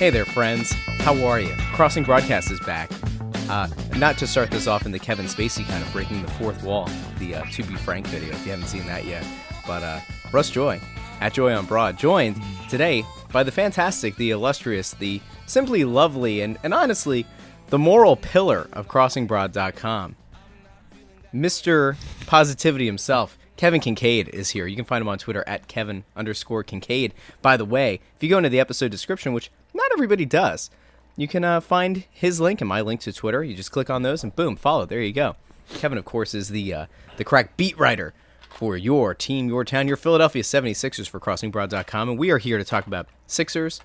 Hey there, friends. How are you? Crossing Broadcast is back. Uh, not to start this off in the Kevin Spacey kind of breaking the fourth wall, the uh, To Be Frank video, if you haven't seen that yet. But uh, Russ Joy, at Joy on Broad, joined today by the fantastic, the illustrious, the simply lovely, and, and honestly, the moral pillar of CrossingBroad.com. Mr. Positivity himself, Kevin Kinkead, is here. You can find him on Twitter at Kevin underscore Kinkead. By the way, if you go into the episode description, which everybody does, you can uh, find his link and my link to Twitter. You just click on those and boom, follow. There you go. Kevin, of course, is the uh, the crack beat writer for your team, your town, your Philadelphia 76ers for CrossingBroad.com. And we are here to talk about Sixers,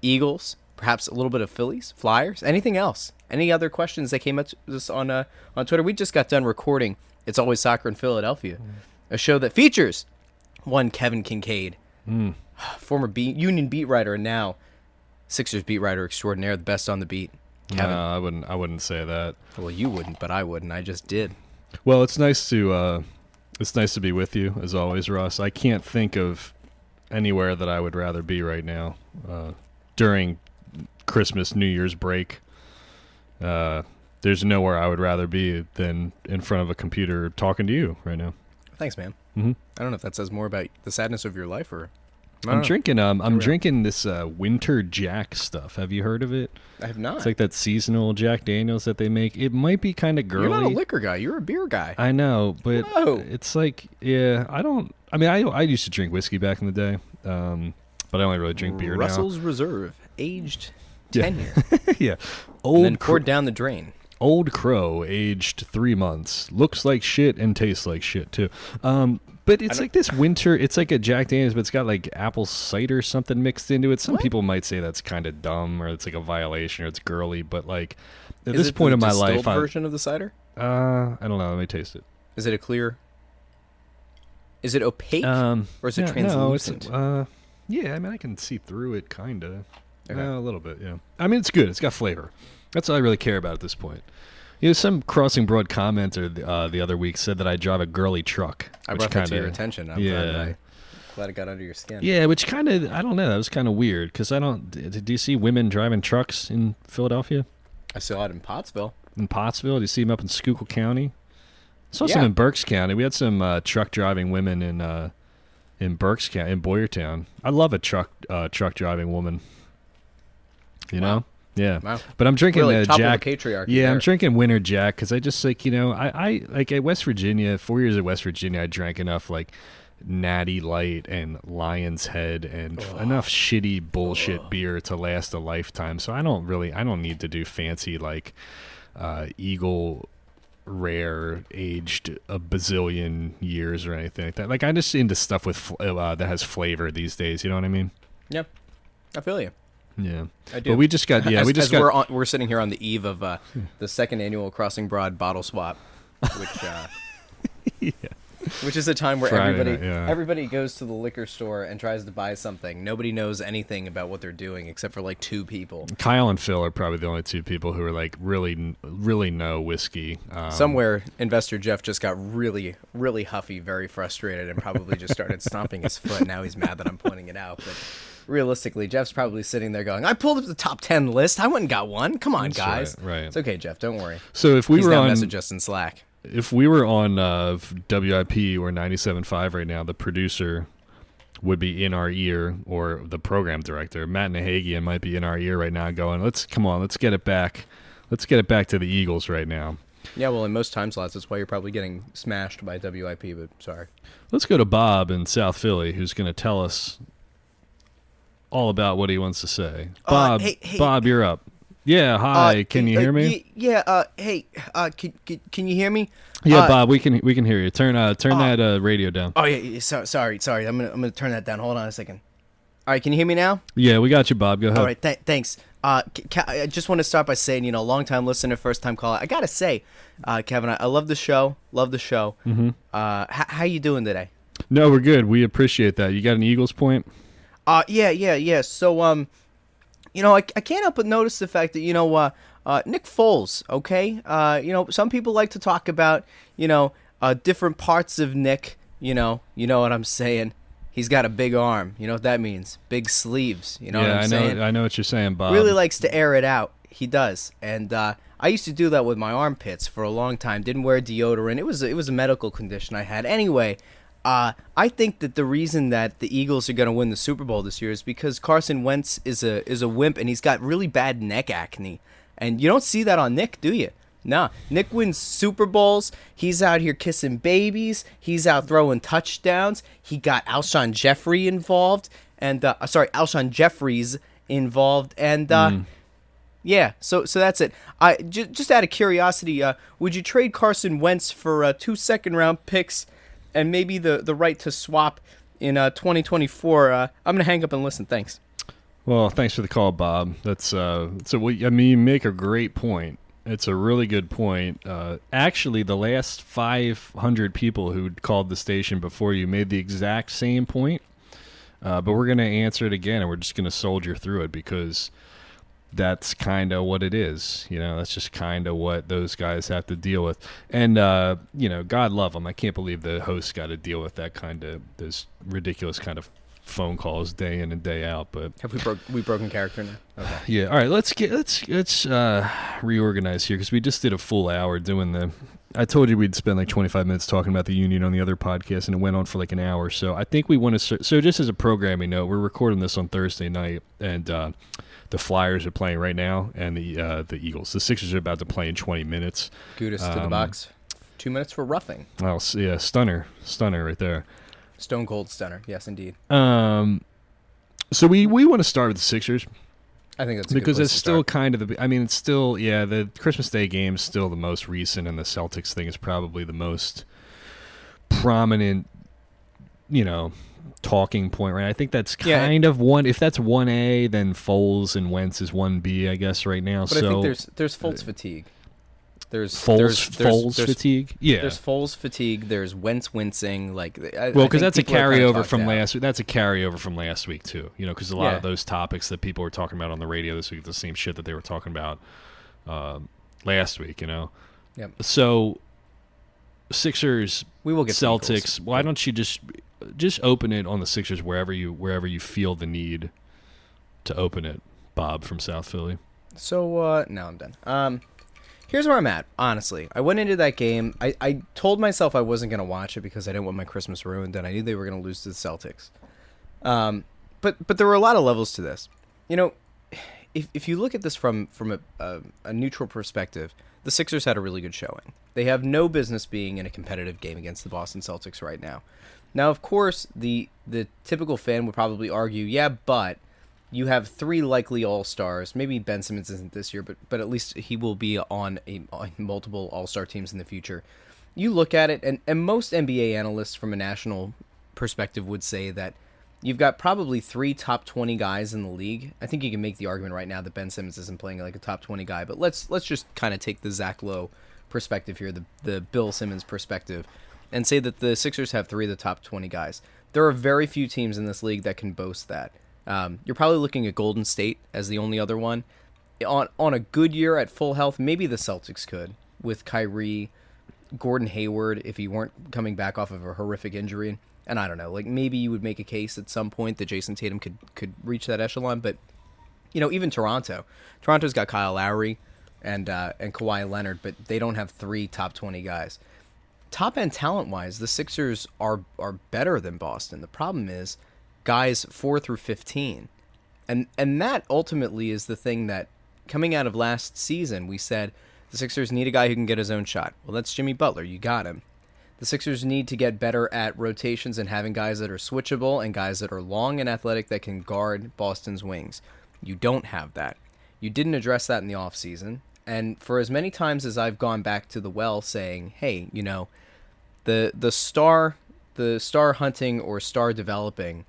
Eagles, perhaps a little bit of Phillies, Flyers, anything else. Any other questions that came up to us on uh, on Twitter? We just got done recording It's Always Soccer in Philadelphia, a show that features one Kevin Kinkead, former beat, Union beat writer and now Sixers beat writer extraordinaire, the best on the beat. Kevin. No, I wouldn't. I wouldn't say that. Well, you wouldn't, but I wouldn't. I just did. Well, it's nice to uh, it's nice to be with you as always, Russ. I can't think of anywhere that I would rather be right now uh, during Christmas, New Year's break. Uh, there's nowhere I would rather be than in front of a computer talking to you right now. Thanks, man. Mhm. I don't know if that says more about the sadness of your life or. I'm don't drinking. Um, I'm drinking this uh, Winter Jack stuff. Have you heard of it? I have not. It's like that seasonal Jack Daniels that they make. It might be kind of girly. You're not a liquor guy. You're a beer guy. I know, but Whoa. it's like, yeah, I don't. I mean, I I used to drink whiskey back in the day, um, but I only really drink beer now. Russell's Reserve, aged Yeah. ten year, now. yeah, and then old poured cr- down the drain. old crow, aged three months, looks like shit and tastes like shit too. Um, but it's like this winter. It's like a Jack Daniels, but it's got like apple cider something mixed into it. Some What? people might say that's kind of dumb or it's like a violation or it's girly, but like at Is this point in my life, version of the cider. uh, I don't know. Let me taste it. Is it a clear? Is it opaque Um, or is it yeah, no, translucent? uh, yeah, I mean, I can see through it, kind of. Okay. a little bit, yeah. I mean, it's good. It's got flavor. That's all I really care about at this point. You know, some crossing broad commenter uh, the other week said that I drive a girly truck. I brought that to kinda- your attention. I'm yeah. glad, I, glad it got under your skin. Yeah, which kind of I don't know. That was kind of weird because I don't. Do you see women driving trucks in Philadelphia, I saw it in Pottsville. in Pottsville? Do you see them up in Schuylkill County? I saw some in Berks County. We had some uh, truck driving women in uh, in Berks County, in Boyertown. I love a truck uh, truck driving woman. You Wow. know, yeah. Wow. But I'm drinking Really, uh, Jack. Yeah, there. I'm drinking Winter Jack because I just like you know I, I like at West Virginia four years at West Virginia I drank enough like Natty Light and Lion's Head and enough shitty bullshit beer to last a lifetime. So I don't really I don't need to do fancy like uh, Eagle rare aged a bazillion years or anything like that. Like I'm just into stuff with uh, that has flavor these days. You know what I mean? Yeah, I feel you. Yeah. I do. But we just got yeah as, we just got we're on, we're sitting here on the eve of uh, the second annual Crossing Broad bottle swap, which uh, which is a time where Friday everybody night, yeah. everybody goes to the liquor store and tries to buy something. Nobody knows anything about what they're doing except for like two people. Kyle and Phil are probably the only two people who are like really, really know whiskey. Um, Somewhere, investor Jeff just got really, really huffy, very frustrated, and probably just started stomping his foot. Now he's mad that I'm pointing it out. But realistically, Jeff's probably sitting there going, "I pulled up the top ten list. I went and got one. Come on, That's guys. right, right. It's okay, Jeff. Don't worry. So if we He's were on, message us in Slack. if we were on uh, WIP or 97.5 right now, the producer would be in our ear, or the program director, Matt Nahigian, might be in our ear right now, going, "Let's come on, let's get it back, let's get it back to the Eagles right now. Yeah, well, in most time slots, that's why you're probably getting smashed by WIP. But sorry. Let's go to Bob in South Philly, who's going to tell us all about what he wants to say. Uh, Bob, hey- hey- Bob, you're up. Yeah, hi. Uh, can you uh, hear me? yeah. Uh, hey. Uh, can, can, can you hear me? yeah, uh, Bob, we can we can hear you. Turn uh turn uh, that uh, radio down. Oh yeah. yeah so, sorry. Sorry. I'm gonna I'm gonna turn that down. Hold on a second. All right. Can you hear me now? Yeah, we got you, Bob. Go ahead. All right, th- thanks. Uh, I just want to start by saying, you know, long time listener, first time caller. I gotta say, uh, Kevin, I-, I love the show. Love the show. Mm-hmm. Uh, h- how you doing today? No, we're good. We appreciate that. You got an Eagles point? Uh, yeah, yeah, yeah. So, um, you know, I, I can't help but notice the fact that you know, uh, uh, Nick Foles. Okay, uh, you know, some people like to talk about, you know, uh, different parts of Nick. You know, you know what I'm saying. He He's got a big arm. You know what that means? Big sleeves. You know yeah, what I'm I know. saying? I know what you're saying, Bob. really likes to air it out. He does, and uh, I used to do that with my armpits for a long time. Didn't wear deodorant. It was it was a medical condition I had. Anyway, uh, I think that the reason that the Eagles are going to win the Super Bowl this year is because Carson Wentz is a is a wimp and he's got really bad neck acne, and you don't see that on Nick, do you? Nah, Nick wins Super Bowls. He's out here kissing babies. He's out throwing touchdowns. He got Alshon Jeffery involved, and uh, sorry, Alshon Jeffries involved, and uh, yeah. So so that's it. I j- just out of curiosity, uh, would you trade Carson Wentz for uh, two second round picks and maybe the the right to swap in uh, 2024? Uh, I'm gonna hang up and listen. Thanks. Well, thanks for the call, Bob. That's uh, so. We, I mean, you make a great point. It's a really good point. Uh, actually, the last 500 people who called the station before you made the exact same point. Uh, but we're to answer it again, and we're just to soldier through it because that's kind of what it is. You know, that's just kind of what those guys have to deal with. And uh, you know, God love them. I can't believe the host got to deal with that kind of those ridiculous kind of phone calls day in and day out. But Have we broke we broken character now? Okay. yeah, all right. Let's get let's let's uh, reorganize here because we just did a full hour doing the. I told you we'd spend like 25 minutes talking about the union on the other podcast, and it went on for like an hour. So I think we want to. So just as a programming note, we're recording this on Thursday night, and uh, the Flyers are playing right now, and the uh, the Eagles. The Sixers are about to play in 20 minutes. Gudas to the Um, box. Two minutes for roughing. Oh, s- yeah, stunner, stunner right there. Stone cold stunner. Yes, indeed. Um, so we we want to start with the Sixers. I think that's a good because it's still start. kind of the. I mean, it's still yeah. The Christmas Day game is still the most recent, and the Celtics thing is probably the most prominent. You know, talking point, right? I think that's Yeah. kind of one. If that's one A, then Foles and Wentz is one B, I guess, right now. But so I think there's there's Fultz fatigue. There's Foles there's, there's, Foles there's, fatigue. Yeah. There's Foles fatigue. There's Wentz wincing. Like I, well, because that's a carryover from out. last week. That's a carryover from last week too. You know, because a lot Yeah. of those topics that people were talking about on the radio this week, the same shit that they were talking about um, last week. You know. Yep. So, Sixers, We will get to the Eagles. Celtics. Why don't you just just open it on the Sixers wherever you wherever you feel the need to open it, Bob from South Philly. So uh now I'm done. Um here's where I'm at, honestly. I went into that game. I, I told myself I wasn't gonna watch it because I didn't want my Christmas ruined and I knew they were gonna lose to the Celtics. Um but but there were a lot of levels to this. You know, if if you look at this from from a, a, a neutral perspective, the Sixers had a really good showing. They have no business being in a competitive game against the Boston Celtics right now. Now, of course, the the typical fan would probably argue, yeah, but you have three likely All Stars. Maybe Ben Simmons isn't this year, but but at least he will be on a on multiple All Star teams in the future. You look at it, and and most NBA analysts from a national perspective would say that you've got probably three top twenty guys in the league. I think you can make the argument right now that Ben Simmons isn't playing like a top twenty guy, but let's let's just kind of take the Zach Lowe perspective here, the the Bill Simmons perspective, and say that the Sixers have three of the top twenty guys. There are very few teams in this league that can boast that. Um, you're probably looking at Golden State as the only other one. On on a good year at full health, maybe the Celtics could with Kyrie, Gordon Hayward if he weren't coming back off of a horrific injury. And I don't know, like maybe you would make a case at some point that Jayson Tatum could could reach that echelon, but you know, even Toronto. Toronto's got Kyle Lowry and uh, and Kawhi Leonard, but they don't have three top twenty guys. Top end talent wise, the Sixers are are better than Boston. The problem is guys four through fifteen, and and that ultimately is the thing that coming out of last season we said the Sixers need a guy who can get his own shot. Well, that's Jimmy Butler. You got him. The Sixers need to get better at rotations and having guys that are switchable and guys that are long and athletic that can guard Boston's wings. You don't have that. You didn't address that in the offseason. And for as many times as I've gone back to the well saying, "Hey, you know, the the star the star hunting or star developing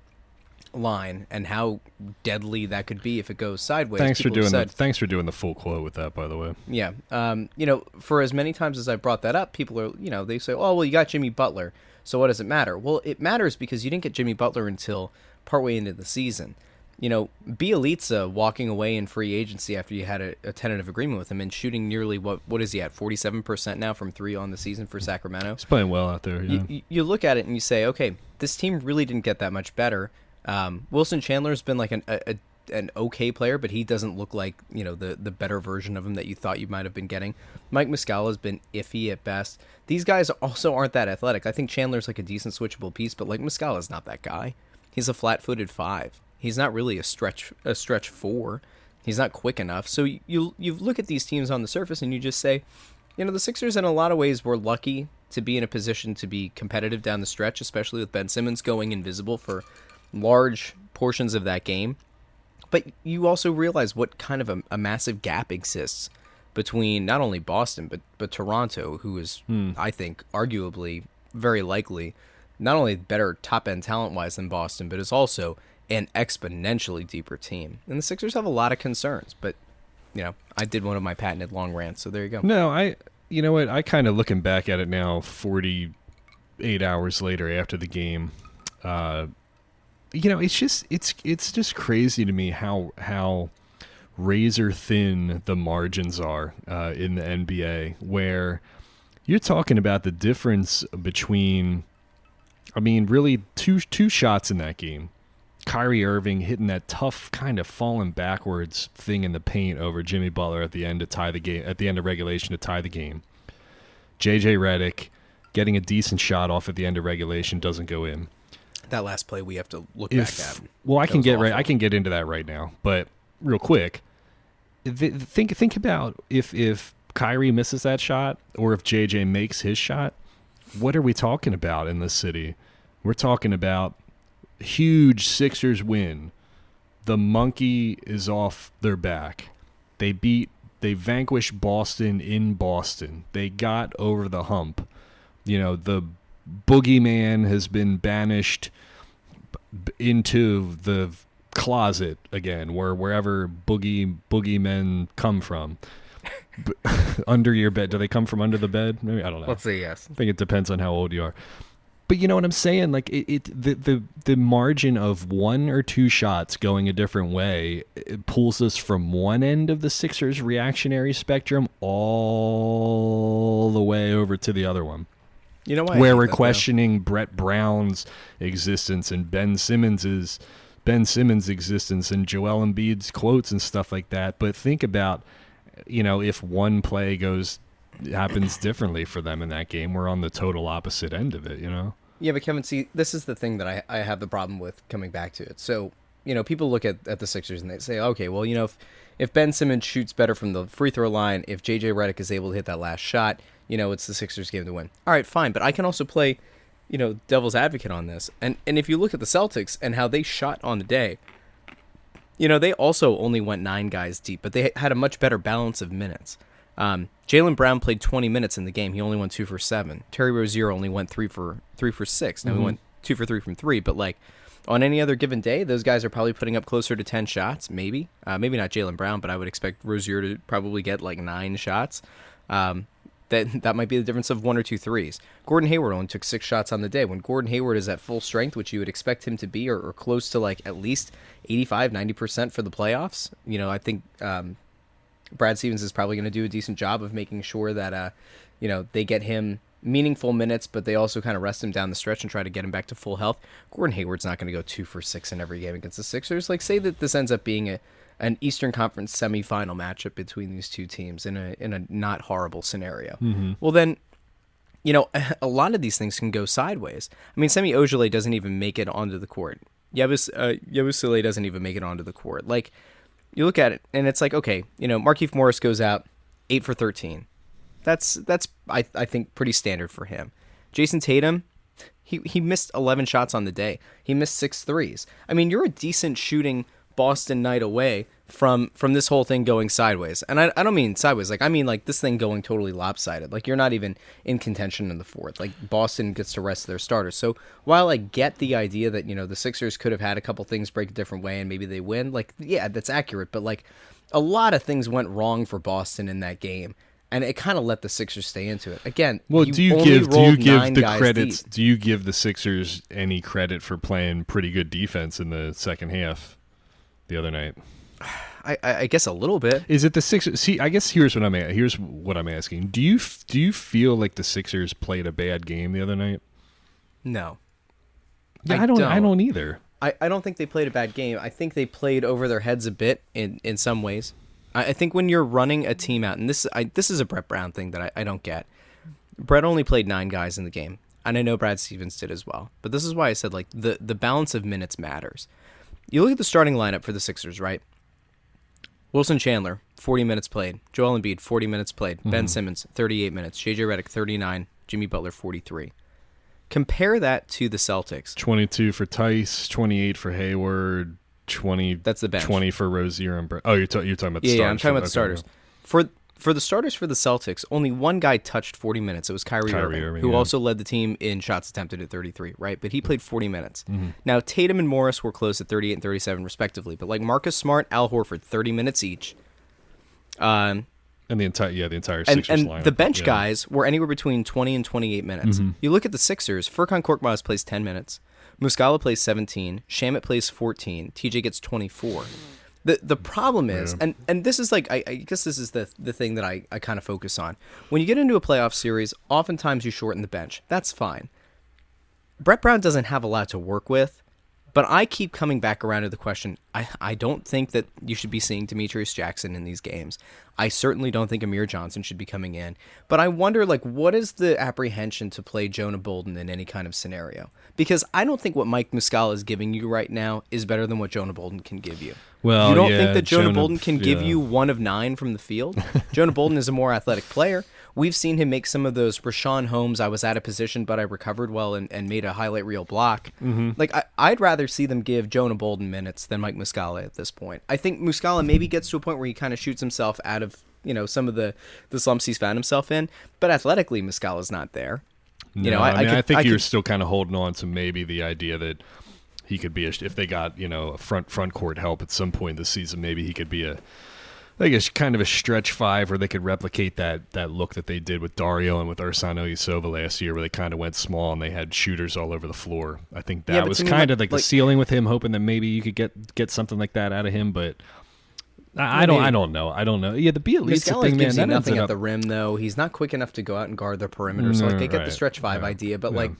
line and how deadly that could be if it goes sideways." thanks for doing said, the thanks for doing the full quote with that, by the way. yeah. Um, you know, for as many times as I brought that up, people are, you know, they say, oh, well, you got Jimmy Butler. So what does it matter? Well, it matters because you didn't get Jimmy Butler until partway into the season. You know, Bjelica walking away in free agency after you had a, a tentative agreement with him and shooting nearly what what is he at forty seven percent now from three on the season for Sacramento. He's playing well out there. Yeah. You, you look at it and you say, okay, this team really didn't get that much better. Um, Wilson Chandler's been like an a, a, an okay player, but he doesn't look like you know the the better version of him that you thought you might have been getting. Mike Muscala has been iffy at best. These guys also aren't that athletic. I think Chandler's like a decent switchable piece, but like Muscala's not that guy. He's a flat footed five. He's not really a stretch a stretch four. He's not quick enough. So you you look at these teams on the surface and you just say, you know, the Sixers in a lot of ways were lucky to be in a position to be competitive down the stretch, especially with Ben Simmons going invisible for large portions of that game. But you also realize what kind of a, a massive gap exists between not only Boston but but Toronto, who is hmm. I think arguably very likely not only better top end talent wise than Boston, but is also an exponentially deeper team. And the Sixers have a lot of concerns, but you know, I did one of my patented long rants, so there you go. No, I. You know what? I kind of looking back at it now, forty-eight hours later after the game. Uh, you know, it's just it's it's just crazy to me how how razor thin the margins are uh, in the NBA, where you're talking about the difference between. I mean, really, two two shots in that game. Kyrie Irving hitting that tough kind of falling backwards thing in the paint over Jimmy Butler at the end to tie the game at the end of regulation to tie the game. JJ Redick getting a decent shot off at the end of regulation doesn't go in. That last play we have to look If back at. well, I That can get right. I can get into that right now, but real quick, th- think think about if if Kyrie misses that shot or if JJ makes his shot. What are we talking about in this city? We're talking about huge Sixers win. The monkey is off their back. They beat they vanquished Boston in Boston. They got over the hump. You know, the boogeyman has been banished into the closet again, where wherever boogie boogeymen come from. Under your bed. Do they come from under the bed? Maybe I don't know. Let's say yes. I think it depends on how old you are. But you know what I'm saying? Like it, it the, the the margin of one or two shots going a different way pulls us from one end of the Sixers reactionary spectrum all the way over to the other one, You know why? Where we're that, though? questioning Brett Brown's existence and Ben Simmons's Ben Simmons' existence and Joel Embiid's quotes and stuff like that. But think about, you know, if one play goes happens differently for them in that game, we're on the total opposite end of it. You know. Yeah, but Kevin, see, this is the thing that I, I have the problem with coming back to it. So, you know, people look at, at the Sixers and they say, okay, well, you know, if, if Ben Simmons shoots better from the free throw line, if JJ Redick is able to hit that last shot, you know, it's the Sixers' game to win. All right, fine, but I can also play, you know, devil's advocate on this. And and if you look at the Celtics and how they shot on the day, you know, they also only went nine guys deep, but they had a much better balance of minutes. Um, Jaylen Brown played 20 minutes in the game. He only went two for seven. Terry Rozier only went three for three for six. Now he went two for three from three, but like on any other given day, those guys are probably putting up closer to 10 shots, maybe. Uh, maybe not Jaylen Brown, but I would expect Rozier to probably get like nine shots. Um, that that might be the difference of one or two threes. Gordon Hayward only took six shots on the day. When Gordon Hayward is at full strength, which you would expect him to be, or, or close to like at least 85, 90% for the playoffs, you know, I think um, Brad Stevens is probably going to do a decent job of making sure that, uh, you know, they get him meaningful minutes, but they also kind of rest him down the stretch and try to get him back to full health. Gordon Hayward's not going to go two for six in every game against the Sixers. Like, say that this ends up being a an Eastern Conference semifinal matchup between these two teams in a in a not horrible scenario. Well, then you know, a lot of these things can go sideways. I mean, Semi Ojeleye doesn't even make it onto the court. Yabus uh, Yabusele doesn't even make it onto the court. Like, you look at it, and it's like, okay, you know, Markeith Morris goes out eight for thirteen. That's that's I I think pretty standard for him. Jayson Tatum, he he missed eleven shots on the day. He missed six threes. I mean, you're a decent shooting Boston night away from from this whole thing going sideways. And I, I don't mean sideways, like I mean like this thing going totally lopsided. Like you're not even in contention in the fourth. Like Boston gets to rest their starters. So while I get the idea that, you know, the Sixers could have had a couple things break a different way and maybe they win, like yeah, that's accurate, but like a lot of things went wrong for Boston in that game. And it kind of let the Sixers stay into it. Again, Well, do you give do you give the credits? deep. Do you give the Sixers any credit for playing pretty good defense in the second half? the other night? I, I I guess a little bit. Is it the Sixers? See, I guess here's what I'm here's what I'm asking. Do you do you feel like the Sixers played a bad game the other night? No. Yeah, I I don't. I don't. don't either. I, I don't think they played a bad game. I think they played over their heads a bit in, in some ways. I, I think when you're running a team out, and this I, this is a Brett Brown thing that I, I don't get. Brett only played nine guys in the game, and I know Brad Stevens did as well. But this is why I said like the the balance of minutes matters. You look at the starting lineup for the Sixers, right? Wilson Chandler, 40 minutes played. Joel Embiid, 40 minutes played. Ben mm-hmm. Simmons, 38 minutes. JJ Redick, 39. Jimmy Butler, 43. Compare that to the Celtics. 22 for Theis, 28 for Hayward, 20. That's the bench. 20 for Rozier and Brett. Oh, you're, ta- you're talking about the Yeah, starters. yeah, I'm talking about the Okay, starters. For for the starters for the Celtics, only one guy touched 40 minutes. It was Kyrie, Kyrie Irving, Irving, who yeah. also led the team in shots attempted at 33, right? But he played 40 minutes. Mm-hmm. Now Tatum and Morris were close at 38 and 37 respectively, but like Marcus Smart, Al Horford, 30 minutes each. Um, And the entire yeah, the entire and, and lineup. the bench yeah. guys were anywhere between 20 and 28 minutes. Mm-hmm. You look at the Sixers, Furkan Korkmaz plays 10 minutes, Muscala plays 17, Shamet plays 14, TJ gets 24. The the problem is, and, and this is like I, I guess this is the the thing that I, I kind of focus on. When you get into a playoff series, oftentimes you shorten the bench. That's fine. Brett Brown doesn't have a lot to work with, but I keep coming back around to the question. I, I don't think that you should be seeing Demetrius Jackson in these games. I certainly don't think Amir Johnson should be coming in. But I wonder, like, what is the apprehension to play Jonah Bolden in any kind of scenario? Because I don't think what Mike Muscala is giving you right now is better than what Jonah Bolden can give you. Well, you don't yeah, think that Jonah, Jonah- Bolden can give you one of nine from the field? Jonah Bolden is a more athletic player. We've seen him make some of those Richaun Holmes, I was out of position, but I recovered well and, and made a highlight reel block. Mm-hmm. Like, I, I'd rather see them give Jonah Bolden minutes than Mike Muscala at this point. I think Muscala maybe gets to a point where he kind of shoots himself out of, you know, some of the, the slumps he's found himself in. But athletically, Muscala's not there. You know, I, I, mean, could, I think I you're could- still kind of holding on to maybe the idea that he could be a, if they got you know a front front court help at some point this season. Maybe he could be a I guess kind of a stretch five, where they could replicate that that look that they did with Dario and with Ersan Ilyasova last year, where they kind of went small and they had shooters all over the floor. I think that Yeah, was kind of like, like- the ceiling with him, hoping that maybe you could get get something like that out of him, but. I, I don't. I don't know. I don't know. Yeah, the be at least thing, man. gives you nothing at up- the rim, though. He's not quick enough to go out and guard the perimeter. So, like, mm, I get the stretch five Yeah. idea, but Yeah. like,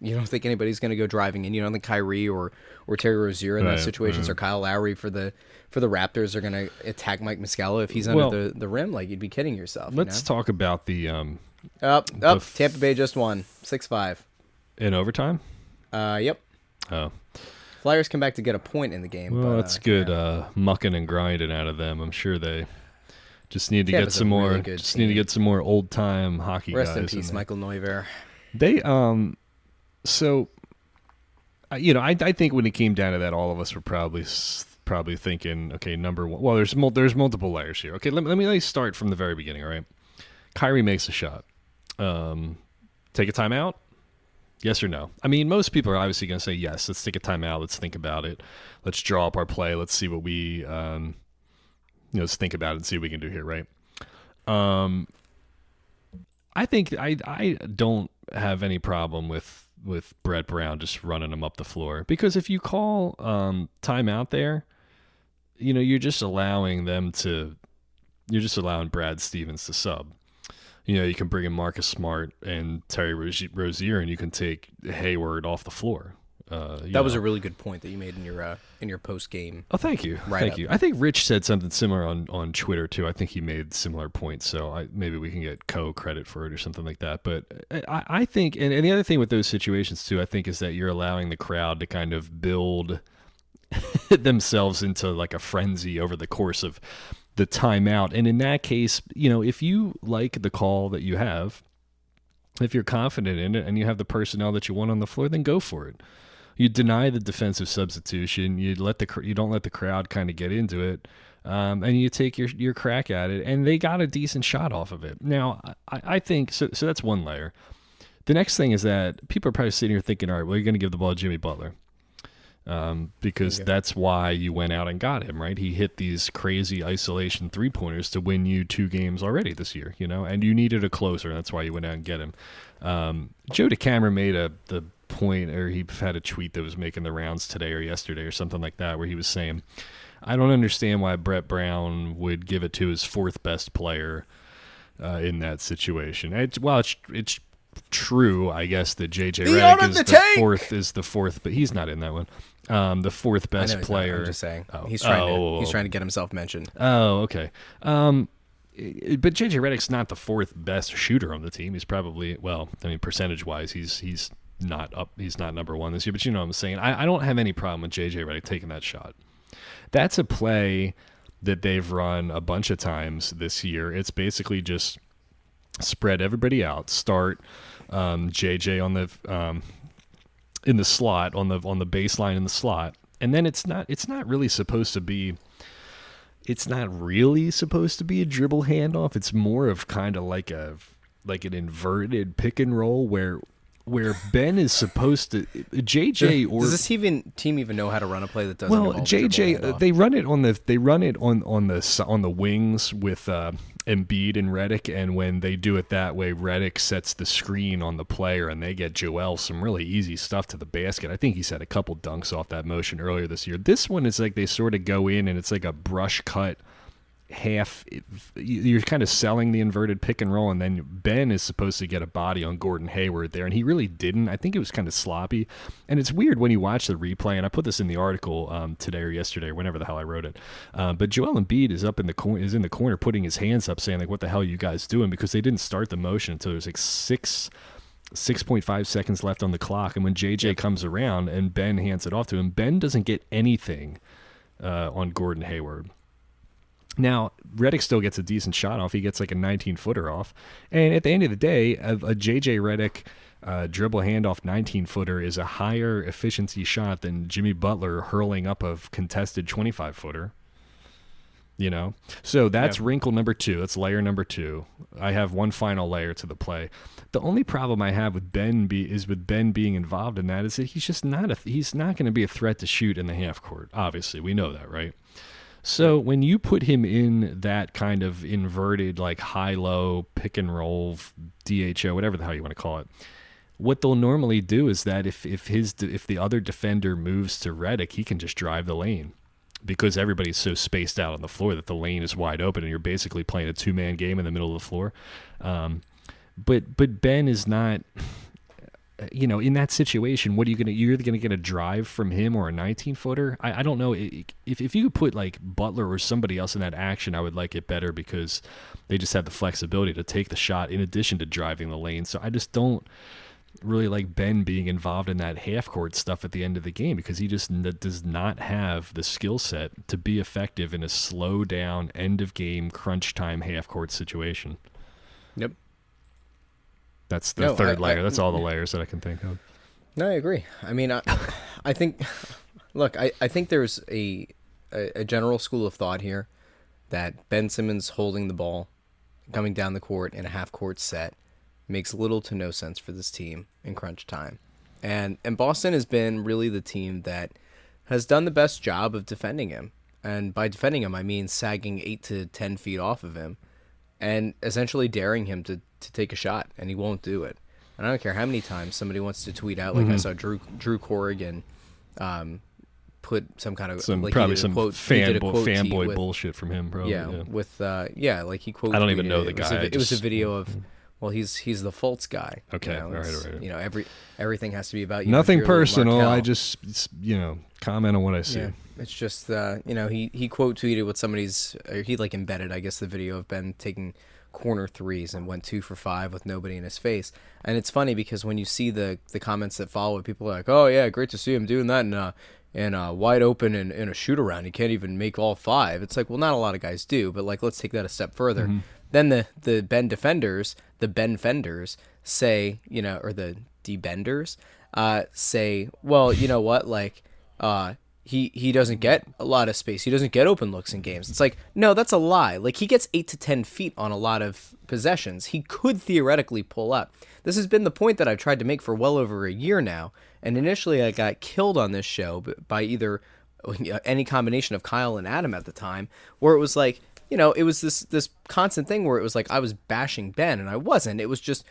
you don't think anybody's going to go driving in. You don't think Kyrie or or Terry Rozier in Right, those situations, right. or Kyle Lowry for the for the Raptors are going to attack Mike Muscala if he's under Well, the, the rim. Like, you'd be kidding yourself. Let's talk about the um know? up up. f- Tampa Bay just won six five. in overtime. Uh, yep. Oh, Flyers come back to get a point in the game. well, but, that's uh, good. yeah. Uh, mucking and grinding out of them. I'm sure they just need to Tampa's get some more. really good just need to get some more old time hockey Rest guys. in peace. Michael Neuvirth. They um, so, you know, I I think when it came down to that, all of us were probably probably thinking, okay, number one. Well, there's mul- there's multiple layers here. Okay, let me let me, let me start from the very beginning. All right, Kyrie makes a shot. Um, take a timeout. Yes or no? I mean, most people are obviously going to say yes. Let's take a timeout. Let's think about it. Let's draw up our play. Let's see what we, um, you know, let's think about it and see what we can do here, right? Um, I think I I don't have any problem with with Brett Brown just running him up the floor because if you call um, timeout there, you know, you're just allowing them to, you're just allowing Brad Stevens to sub you know, you can bring in Marcus Smart and Terry Rozier, and you can take Hayward off the floor. Uh, That was a really good point that you made in your uh, in your post game. Oh, thank you, thank up. you. I think Rich said something similar on on Twitter too. I think he made similar points, so I, maybe we can get co credit for it or something like that. But I, I think, and, and the other thing with those situations too, I think is that you're allowing the crowd to kind of build themselves into like a frenzy over the course of the timeout. And in that case, you know, if you like the call that you have, if you're confident in it and you have the personnel that you want on the floor, then go for it. You deny the defensive substitution. You let the you don't let the crowd kind of get into it, um, and you take your your crack at it. And they got a decent shot off of it. Now, I, I think so. So that's one layer. The next thing is that people are probably sitting here thinking, all right, well, you're going to give the ball to Jimmy Butler um, because that's why you went out and got him, right? He hit these crazy isolation three pointers to win you two games already this year, you know, and you needed a closer. and That's why you went out and get him. Um, Joe DeCamara made a the point, or he had a tweet that was making the rounds today or yesterday or something like that, where he was saying. I don't understand why Brett Brown would give it to his fourth best player uh, in that situation. It's, well, it's it's true, I guess, that JJ The Redick is the the fourth is the fourth, but he's not in that one. Um, the fourth best not, player. I'm just saying. Oh. He's trying Oh. to he's trying to get himself mentioned. Oh, okay. Um, but JJ Redick's not the fourth best shooter on the team. He's probably well, I mean, percentage wise, he's he's not up. He's not number one this year. But you know what I'm saying. I, I don't have any problem with JJ Redick taking that shot. That's a play that they've run a bunch of times this year. It's basically just spread everybody out. Start um, JJ on the um, in the slot on the on the baseline in the slot, and then it's not it's not really supposed to be it's not really supposed to be a dribble handoff. It's more of kind of like a like an inverted pick and roll where where Ben is supposed to JJ or Does this even team even know how to run a play that doesn't well, involve a dribble JJ, uh, they run it on the they run it on on the on the wings with uh, Embiid and Redick, and when they do it that way, Redick sets the screen on the player, and they get Joel some really easy stuff to the basket. I think he's had a couple dunks off that motion earlier this year. This one is like they sort of go in, and it's like a brush cut half you're kind of selling the inverted pick and roll and then Ben is supposed to get a body on Gordon Hayward there and he really didn't. I think it was kind of sloppy. And it's weird when you watch the replay and I put this in the article um, today or yesterday or whenever the hell I wrote it. Uh, but Joel Embiid is up in the corner is in the corner putting his hands up saying like what the hell are you guys doing? Because they didn't start the motion until there was like six 6.5 seconds left on the clock. And when JJ comes around and Ben hands it off to him Ben doesn't get anything uh, on Gordon Hayward now, Redick still gets a decent shot off. He gets like a 19 footer off. And at the end of the day, a, a JJ Redick uh, dribble handoff 19 footer is a higher efficiency shot than Jimmy Butler hurling up a contested 25 footer. You know? So that's wrinkle number two. That's layer number two. I have one final layer to the play. The only problem I have with Ben be, is with Ben being involved in that is that he's just not a he's not going to be a threat to shoot in the half court. Obviously, we know that, right? So when you put him in that kind of inverted, like high low pick and roll DHO, whatever the hell you want to call it, what they'll normally do is that if if his if the other defender moves to Redick, he can just drive the lane because everybody's so spaced out on the floor that the lane is wide open and you're basically playing a two man game in the middle of the floor. Um, but but Ben is not you know, in that situation, what are you gonna? You're gonna get a drive from him or a 19 footer. I, I don't know if if you could put like Butler or somebody else in that action, I would like it better because they just have the flexibility to take the shot in addition to driving the lane. So I just don't really like Ben being involved in that half court stuff at the end of the game because he just does not have the skill set to be effective in a slow down end of game crunch time half court situation. Yep. That's the No, third I- layer. I- That's all the layers that I can think of. No, I agree. I mean, I, I think, look, I, I think there's a, a a general school of thought here that Ben Simmons holding the ball, coming down the court in a half court set, makes little to no sense for this team in crunch time, and and Boston has been really the team that has done the best job of defending him, and by defending him I mean sagging eight to ten feet off of him, and essentially daring him to to take a shot, and he won't do it. And I don't care how many times somebody wants to tweet out, like Mm-hmm. I saw Drew Drew Corrigan, um, put some kind of Some like probably some quote, did a fanboy with- bullshit from him, probably. yeah, yeah. with uh, yeah, like he quote. I don't even know the it. It was guy, a, it was a video of, well, he's he's the Fultz guy. Okay, you know, all right, all right. You know, every everything has to be about you. Nothing personal. I just you know comment on what I see. Yeah, it's just uh, you know he he quote tweeted what somebody's or he like embedded I guess the video of Ben taking corner threes and went two for five with nobody in his face. And it's funny because when you see the the comments that follow, it, people are like, "Oh yeah, great to see him doing that," and uh, and uh, wide open in, in a shoot around. He can't even make all five. It's like, well, not a lot of guys do, but like let's take that a step further. Then the the Ben defenders, the Ben fenders say, you know, or the debenders, uh, say, well, you know what, like, uh, he he doesn't get a lot of space. He doesn't get open looks in games. It's like, no, that's a lie. Like he gets eight to ten feet on a lot of possessions. He could theoretically pull up. This has been the point that I've tried to make for well over a year now. And initially, I got killed on this show by either any combination of Kyle and Adam at the time, where it was like, you know, it was this this constant thing where it was like I was bashing Ben, and I wasn't. It was just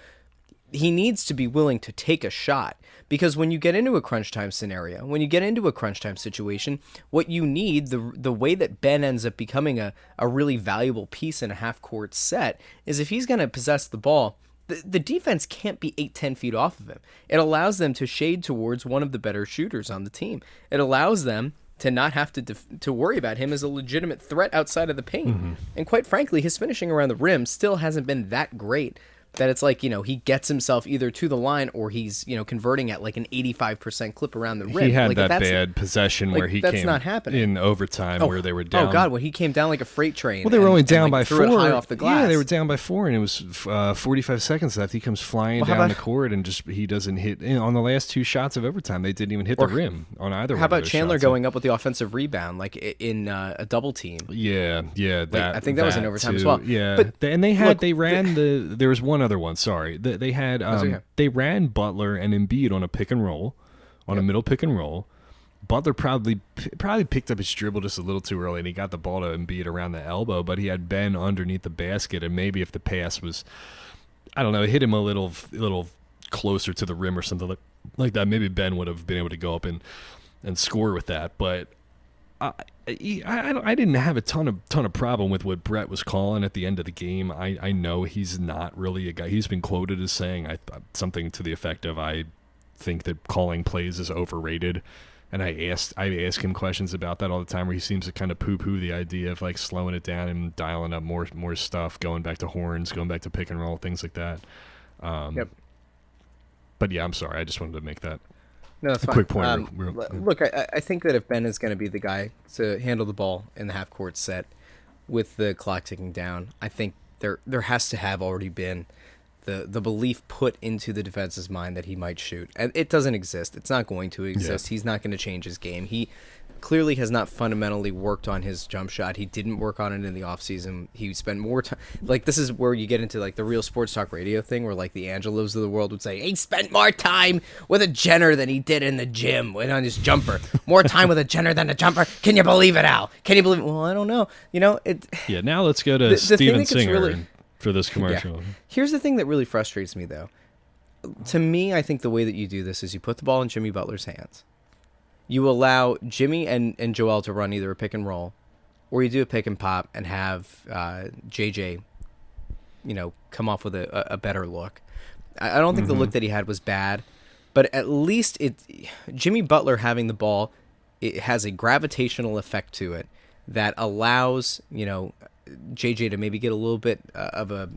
he needs to be willing to take a shot because when you get into a crunch time scenario, when you get into a crunch time situation, what you need the the way that Ben ends up becoming a, a really valuable piece in a half court set is if he's going to possess the ball, the, the defense can't be 8 10 feet off of him. It allows them to shade towards one of the better shooters on the team. It allows them to not have to def- to worry about him as a legitimate threat outside of the paint. Mm-hmm. And quite frankly, his finishing around the rim still hasn't been that great that it's like, you know, he gets himself either to the line or he's, you know, converting at like an 85% clip around the rim. He had like, that that's- bad possession like, where he that's came not happening. in overtime where they were down. Oh god, when he came down like a freight train. Well, they were and- only and, down like, by four. Off the glass. Yeah, they were down by four, and it was uh, 45 seconds left. He comes flying Well, down about- the court, and just he doesn't hit you know, on the last two shots of overtime. They didn't even hit the rim on either. How about Chandler shots. going up with the offensive rebound, like in uh, a double team? Yeah, yeah. That I think that was in overtime as well. Yeah, But and they had look, they ran the. There was one other one. Sorry, they, they had um, okay. they ran Butler and Embiid on a pick and roll, on a middle pick and roll. Butler probably probably picked up his dribble just a little too early, and he got the ball to Embiid around the elbow. But he had Ben underneath the basket, and maybe if the pass was, I don't know, it hit him a little little closer to the rim or something like, like that, maybe Ben would have been able to go up and and score with that. But I, I, I didn't have a ton of ton of problem with what Brett was calling at the end of the game. I, I know he's not really a guy. He's been quoted as saying I, something to the effect of I think that calling plays is overrated. And I asked I ask him questions about that all the time, where he seems to kind of poo poo the idea of like slowing it down and dialing up more more stuff, going back to horns, going back to pick and roll, things like that. Um, Yep. But yeah, I'm sorry. I just wanted to make that. No, that's A fine. quick point, Um, real- real- l- look, I, I think that if Ben is going to be the guy to handle the ball in the half court set with the clock ticking down, I think there there has to have already been the the belief put into the defense's mind that he might shoot, and it doesn't exist. It's not going to exist. He's not going to change his game. He clearly has not fundamentally worked on his jump shot. He didn't work on it in the offseason. He spent more time like this is where you get into like the real sports talk radio thing where like the Angelos of the world would say he spent more time with a Jenner than he did in the gym when on his jumper. More time with a Jenner than a jumper. Can you believe it, Al? Can you believe it? Well, I don't know. You know, it Yeah. Now let's go to The- the thing Steven that Singer really- for this commercial. Here's the thing that really frustrates me, though. To me, I think the way that you do this is you put the ball in Jimmy Butler's hands. You allow Jimmy and, and Joel to run either a pick and roll, or you do a pick and pop and have uh, JJ, you know, come off with a, a better look. I, I don't think the look that he had was bad, but at least it Jimmy Butler having the ball, it has a gravitational effect to it that allows you know JJ to maybe get a little bit uh, of a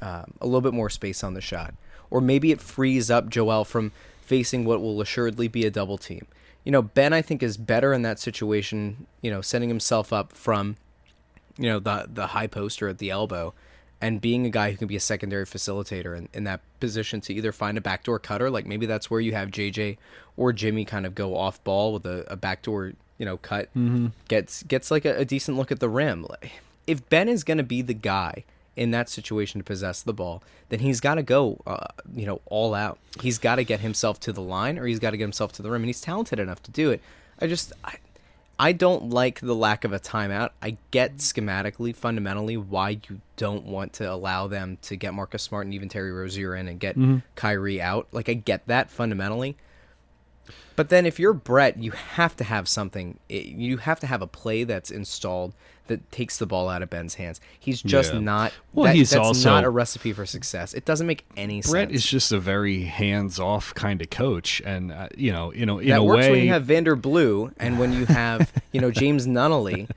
um, a little bit more space on the shot, or maybe it frees up Joel from facing what will assuredly be a double team. You know, Ben I think is better in that situation. You know, setting himself up from you know the the high poster at the elbow and being a guy who can be a secondary facilitator in, in that position to either find a backdoor cutter like maybe that's where you have jj or jimmy kind of go off ball with a, a backdoor you know cut mm-hmm. gets gets like a, a decent look at the rim if ben is going to be the guy in that situation to possess the ball then he's got to go uh, you know all out he's got to get himself to the line or he's got to get himself to the rim and he's talented enough to do it i just I, I don't like the lack of a timeout. I get schematically, fundamentally, why you don't want to allow them to get Marcus Smart and even Terry Rozier in and get Kyrie out. Like, I get that fundamentally. But then if you're Brett, you have to have something. You have to have a play that's installed that takes the ball out of Ben's hands. He's just Yeah. not. Well, that- he's that's also- not a recipe for success. It doesn't make any Brett sense. Brett is just a very hands-off kind of coach, and uh, you know, you know, in that a works way, when you have Vander Blue and when you have you know James Nunnally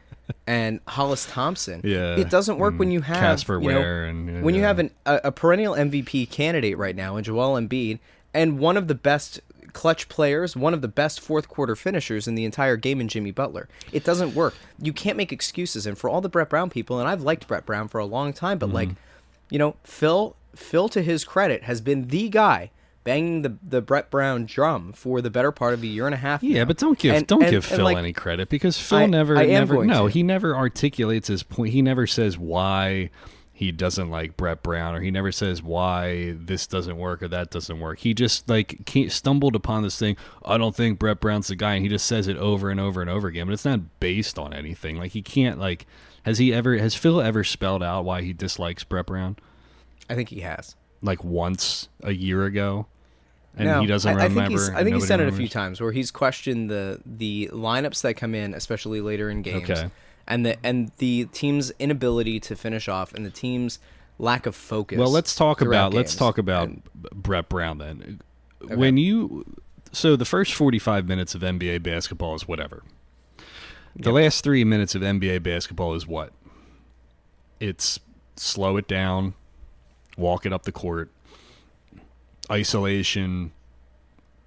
and Hollis Thompson. Yeah, it doesn't work when you have Casper you know, Ware and, when you have an, a, a perennial MVP candidate right now in Joel Embiid and one of the best clutch players, one of the best fourth quarter finishers in the entire game in Jimmy Butler. It doesn't work. You can't make excuses. And for all the Brett Brown people, and I've liked Brett Brown for a long time, but Mm-hmm. like, you know, Phil Phil to his credit has been the guy banging the the Brett Brown drum for the better part of a year and a half. Yeah, now. but don't give And- don't and- give and, Phil like, any credit because Phil I- never I never no to. he never articulates his point. He never says why he doesn't like Brett Brown or he never says why this doesn't work or that doesn't work. He just like stumbled upon this thing. I don't think Brett Brown's the guy, and he just says it over and over and over again. But it's not based on anything. Like he can't like. Has he ever? Has Phil ever spelled out why he dislikes Brett Brown? I think he has. like once a year ago, and No, he doesn't I, I remember. think he's, I think he's said it a few times where he's questioned the the lineups that come in, especially later in games, Okay. And the and the team's inability to finish off and the team's lack of focus. Well, let's talk about let's talk about And- Brett Brown then. When you so the first 45 minutes of NBA basketball is whatever. The last 3 minutes of NBA basketball is what? It's slow it down, walk it up the court, isolation,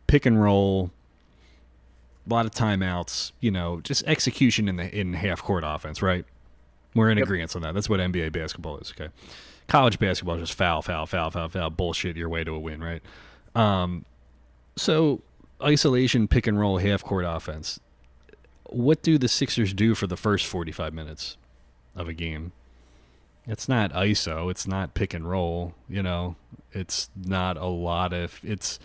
pick and roll, a lot of timeouts, you know, just execution in the in half court offense, right? We're in Yep. agreement on that. That's what NBA basketball is, okay? College basketball is just foul, foul, foul, foul, foul, bullshit your way to a win, right? Um, so isolation, pick and roll, half court offense. What do the Sixers do for the first 45 minutes of a game? It's not ISO, it's not pick and roll, you know. It's not a lot of it's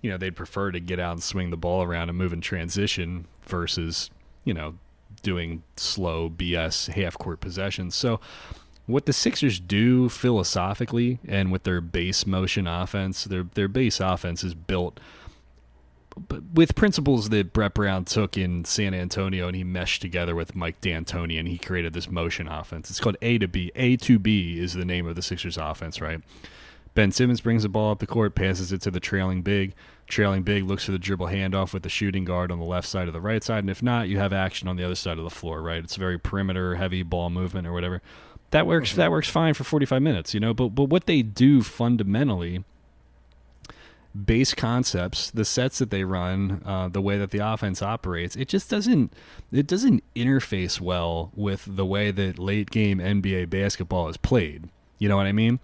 you know, they'd prefer to get out and swing the ball around and move in transition versus, you know, doing slow BS half court possessions. So what the Sixers do philosophically and with their base motion offense, their their base offense is built with principles that Brett Brown took in San Antonio and he meshed together with Mike D'Antoni and he created this motion offense. It's called A to B. A to B is the name of the Sixers offense, right? Ben Simmons brings the ball up the court, passes it to the trailing big. Trailing big looks for the dribble handoff with the shooting guard on the left side or the right side, and if not, you have action on the other side of the floor. Right? It's very perimeter heavy ball movement or whatever. That works. That works fine for forty five minutes, you know. But but what they do fundamentally, base concepts, the sets that they run, uh, the way that the offense operates, it just doesn't it doesn't interface well with the way that late game NBA basketball is played. You know what I mean?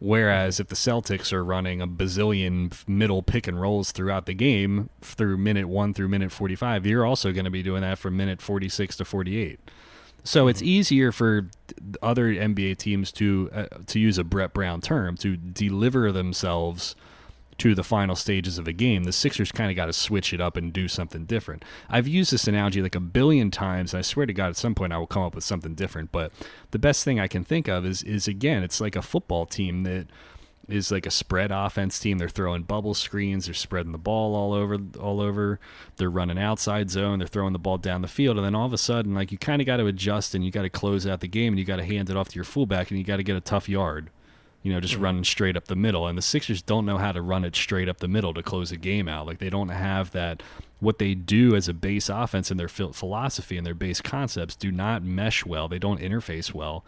Whereas if the Celtics are running a bazillion middle pick and rolls throughout the game through minute one through minute 45, you're also going to be doing that from minute 46 to 48. So it's easier for other NBA teams to uh, to use a Brett Brown term to deliver themselves to the final stages of a game. The Sixers kind of got to switch it up and do something different. I've used this analogy like a billion times. And I swear to God, at some point I will come up with something different. But the best thing I can think of is is again, it's like a football team that is like a spread offense team. They're throwing bubble screens. They're spreading the ball all over, all over. They're running outside zone. They're throwing the ball down the field, and then all of a sudden, like you kind of got to adjust and you got to close out the game, and you got to hand it off to your fullback, and you got to get a tough yard. You know, just running straight up the middle, and the Sixers don't know how to run it straight up the middle to close a game out. Like they don't have that. What they do as a base offense and their philosophy and their base concepts do not mesh well. They don't interface well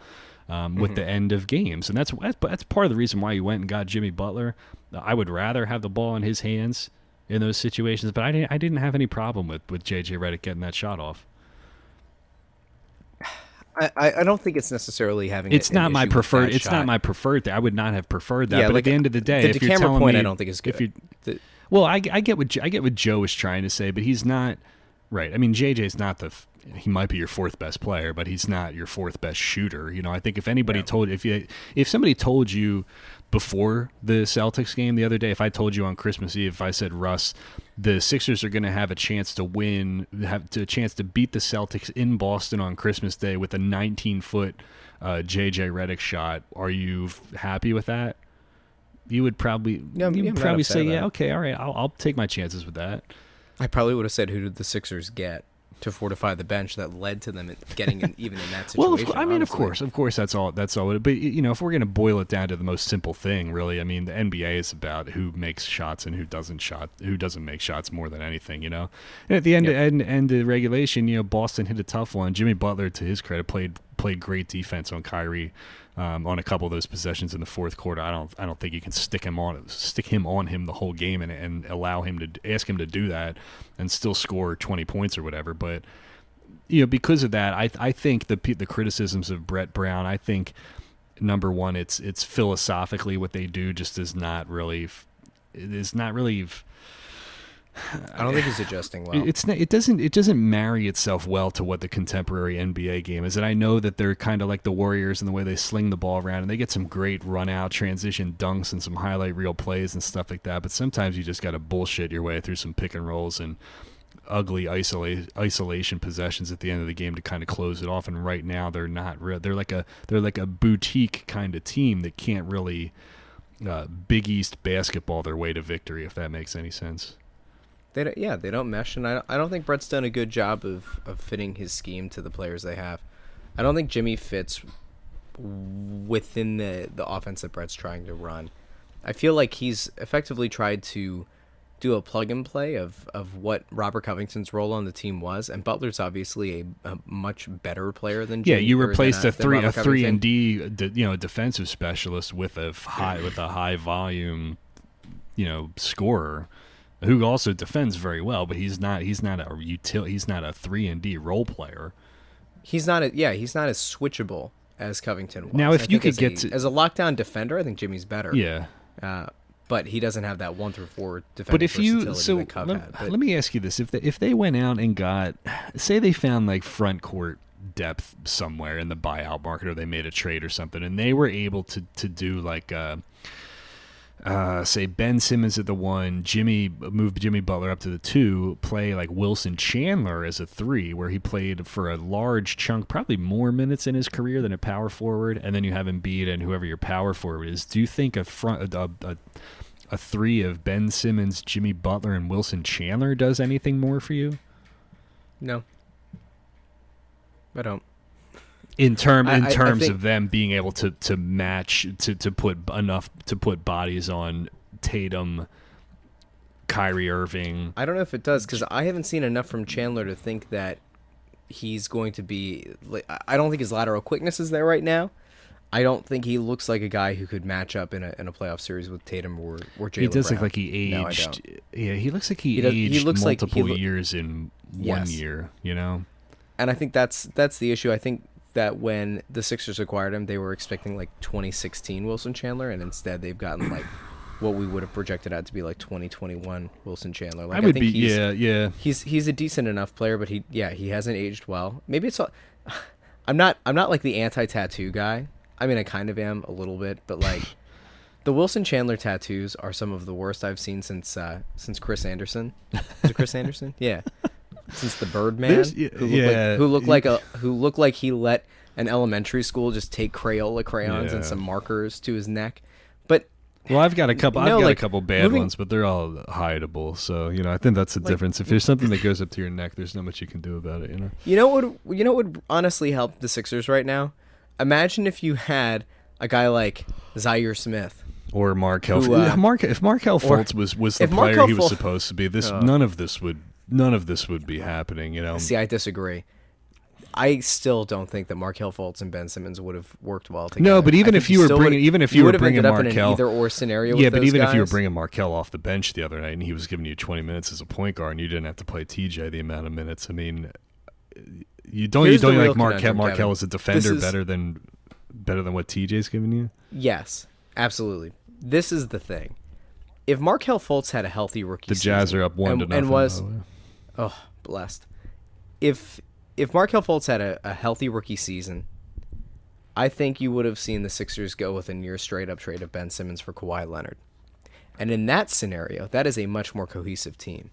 um, with the end of games, and that's that's that's part of the reason why you went and got Jimmy Butler. I would rather have the ball in his hands in those situations, but I didn't I didn't have any problem with with JJ Redick getting that shot off. I, I don't think it's necessarily having. It's an not my preferred. It's shot. not my preferred thing. I would not have preferred that. Yeah, but like, at the end of the day, the if you're telling point me, I don't think is If good. you, The- well, I, I get what I get what Joe is trying to say, but he's not right. I mean, JJ's not the. He might be your fourth best player, but he's not your fourth best shooter. You know, I think if anybody told if you if somebody told you before the Celtics game the other day, if I told you on Christmas Eve, if I said Russ, the Sixers are going to have a chance to win, have to, a chance to beat the Celtics in Boston on Christmas Day with a 19 foot uh, JJ Redick shot, are you f- happy with that? You would probably Yeah, you would probably say, yeah, okay, all right, I'll, I'll take my chances with that. I probably would have said who did the Sixers get to fortify the bench that led to them getting in, even in that situation. Well, I mean, of course, of course, that's all. That's all. it- But you know, if we're going to boil it down to the most simple thing, really, I mean, the NBA is about who makes shots and who doesn't shot, who doesn't make shots more than anything. You know, and at the end, Yep. end, end of regulation, you know, Boston hit a tough one. Jimmy Butler, to his credit, played played great defense on Kyrie. Um, on a couple of those possessions in the fourth quarter, I don't, I don't think you can stick him on, stick him on him the whole game and, and allow him to ask him to do that and still score twenty points or whatever. But you know, because of that, I I think the the criticisms of Brett Brown, I think number one, it's it's philosophically what they do just is not really, is not really. I don't think he's adjusting well. It's it doesn't it doesn't marry itself well to what the contemporary NBA game is, and I know that they're kind of like the Warriors in the way they sling the ball around, and they get some great run out, transition dunks, and some highlight reel plays and stuff like that. But sometimes you just got to bullshit your way through some pick and rolls and ugly isolate, isolation possessions at the end of the game to kind of close it off. And right now they're not real. They're like a they're like a boutique kind of team that can't really uh, Big East basketball their way to victory, if that makes any sense. They don't, yeah, they don't mesh, and I don't, I don't think Brett's done a good job of, of fitting his scheme to the players they have. I don't think Jimmy fits within the the offense that Brett's trying to run. I feel like he's effectively tried to do a plug and play of, of what Robert Covington's role on the team was, and Butler's obviously a, a much better player than Jimmy, yeah. You replaced uh, a three a three and D, de- you know, defensive specialist with a high with a high volume, you know, scorer who also defends very well, but he's not he's not a util he's not a three and D role player. He's not a, yeah, he's not as switchable as Covington was. Now, if I you could get a, to- as a lockdown defender, I think Jimmy's better. Yeah. Uh, but he doesn't have that one through four defensive But if you so let, had. But let me ask you this: if they, if they went out and got, say, they found like front court depth somewhere in the buyout market, or they made a trade or something, and they were able to to do like, uh, uh, say Ben Simmons at the one, Jimmy move Jimmy Butler up to the two, play like Wilson Chandler as a three, where he played for a large chunk, probably more minutes in his career than a power forward, and then you have Embiid and whoever your power forward is. Do you think a front a, a, a three of Ben Simmons, Jimmy Butler, and Wilson Chandler does anything more for you no, I don't. In term in I- I terms think- of them being able to to match to to put enough to put bodies on Tatum, Kyrie Irving. I don't know if it does because I haven't seen enough from Chandler to think that he's going to be. Like, I- I don't think his lateral quickness is there right now. I don't think he looks like a guy who could match up in a in a playoff series with Tatum or or Jaylen. He does Brown. look like he aged. don't. yeah, he looks like he, He does- he aged looks like he multiple loo- years in one Yes. year. You know, and I think that's that's the issue. I think that when the Sixers acquired him, they were expecting like 2016 Wilson Chandler, and instead they've gotten like what we would have projected out to be like 2021 Wilson Chandler. Like I would think be. he's, Yeah, yeah. he's he's a decent enough player, but he yeah he hasn't aged well. Maybe it's all. I'm not I'm not like the anti-tattoo guy. I mean I kind of am a little bit, but like the Wilson Chandler tattoos are some of the worst I've seen since uh since Chris Andersen. Is it Chris Andersen? Yeah. Since the Birdman, There's- y- who looked yeah. like who looked like a who looked like he let an elementary school just take Crayola crayons and some markers to his neck. But Well, I've got a couple. No, I've got like, a couple bad moving- ones, but they're all hideable. So you know, I think that's the difference. If there's something that goes up to your neck, there's not much you can do about it. You know. You know what? would- You know what would honestly help the Sixers right now? Imagine if you had a guy like Zhaire Smith. Or Markelle. Who, uh, Mark, if Markelle Fultz was was the player Markelle he was Ful- supposed to be, this Uh. none of this would none of this would be happening. You know. See, I disagree. I still don't think that Markelle Fultz and Ben Simmons would have worked well together. No, but even if you were bringing- even if you were bringing ended up in Markelle- either or scenario. yeah, but even if you were bringing Markelle off the bench the other night and he was giving you 20 minutes as a point guard and you didn't have to play TJ the amount of minutes, I mean, you don't Here's you don't you like Markelle Markelle as a defender is- better than better than what TJ's giving you? yes, absolutely. This is the thing. If Markelle Fultz had a healthy rookie, The Jazz are up one and, to nothing. and was by the way. oh blessed. If if Markelle Fultz had a, a healthy rookie season, I think you would have seen the Sixers go with a near straight up trade of Ben Simmons for Kawhi Leonard. And in that scenario, that is a much more cohesive team.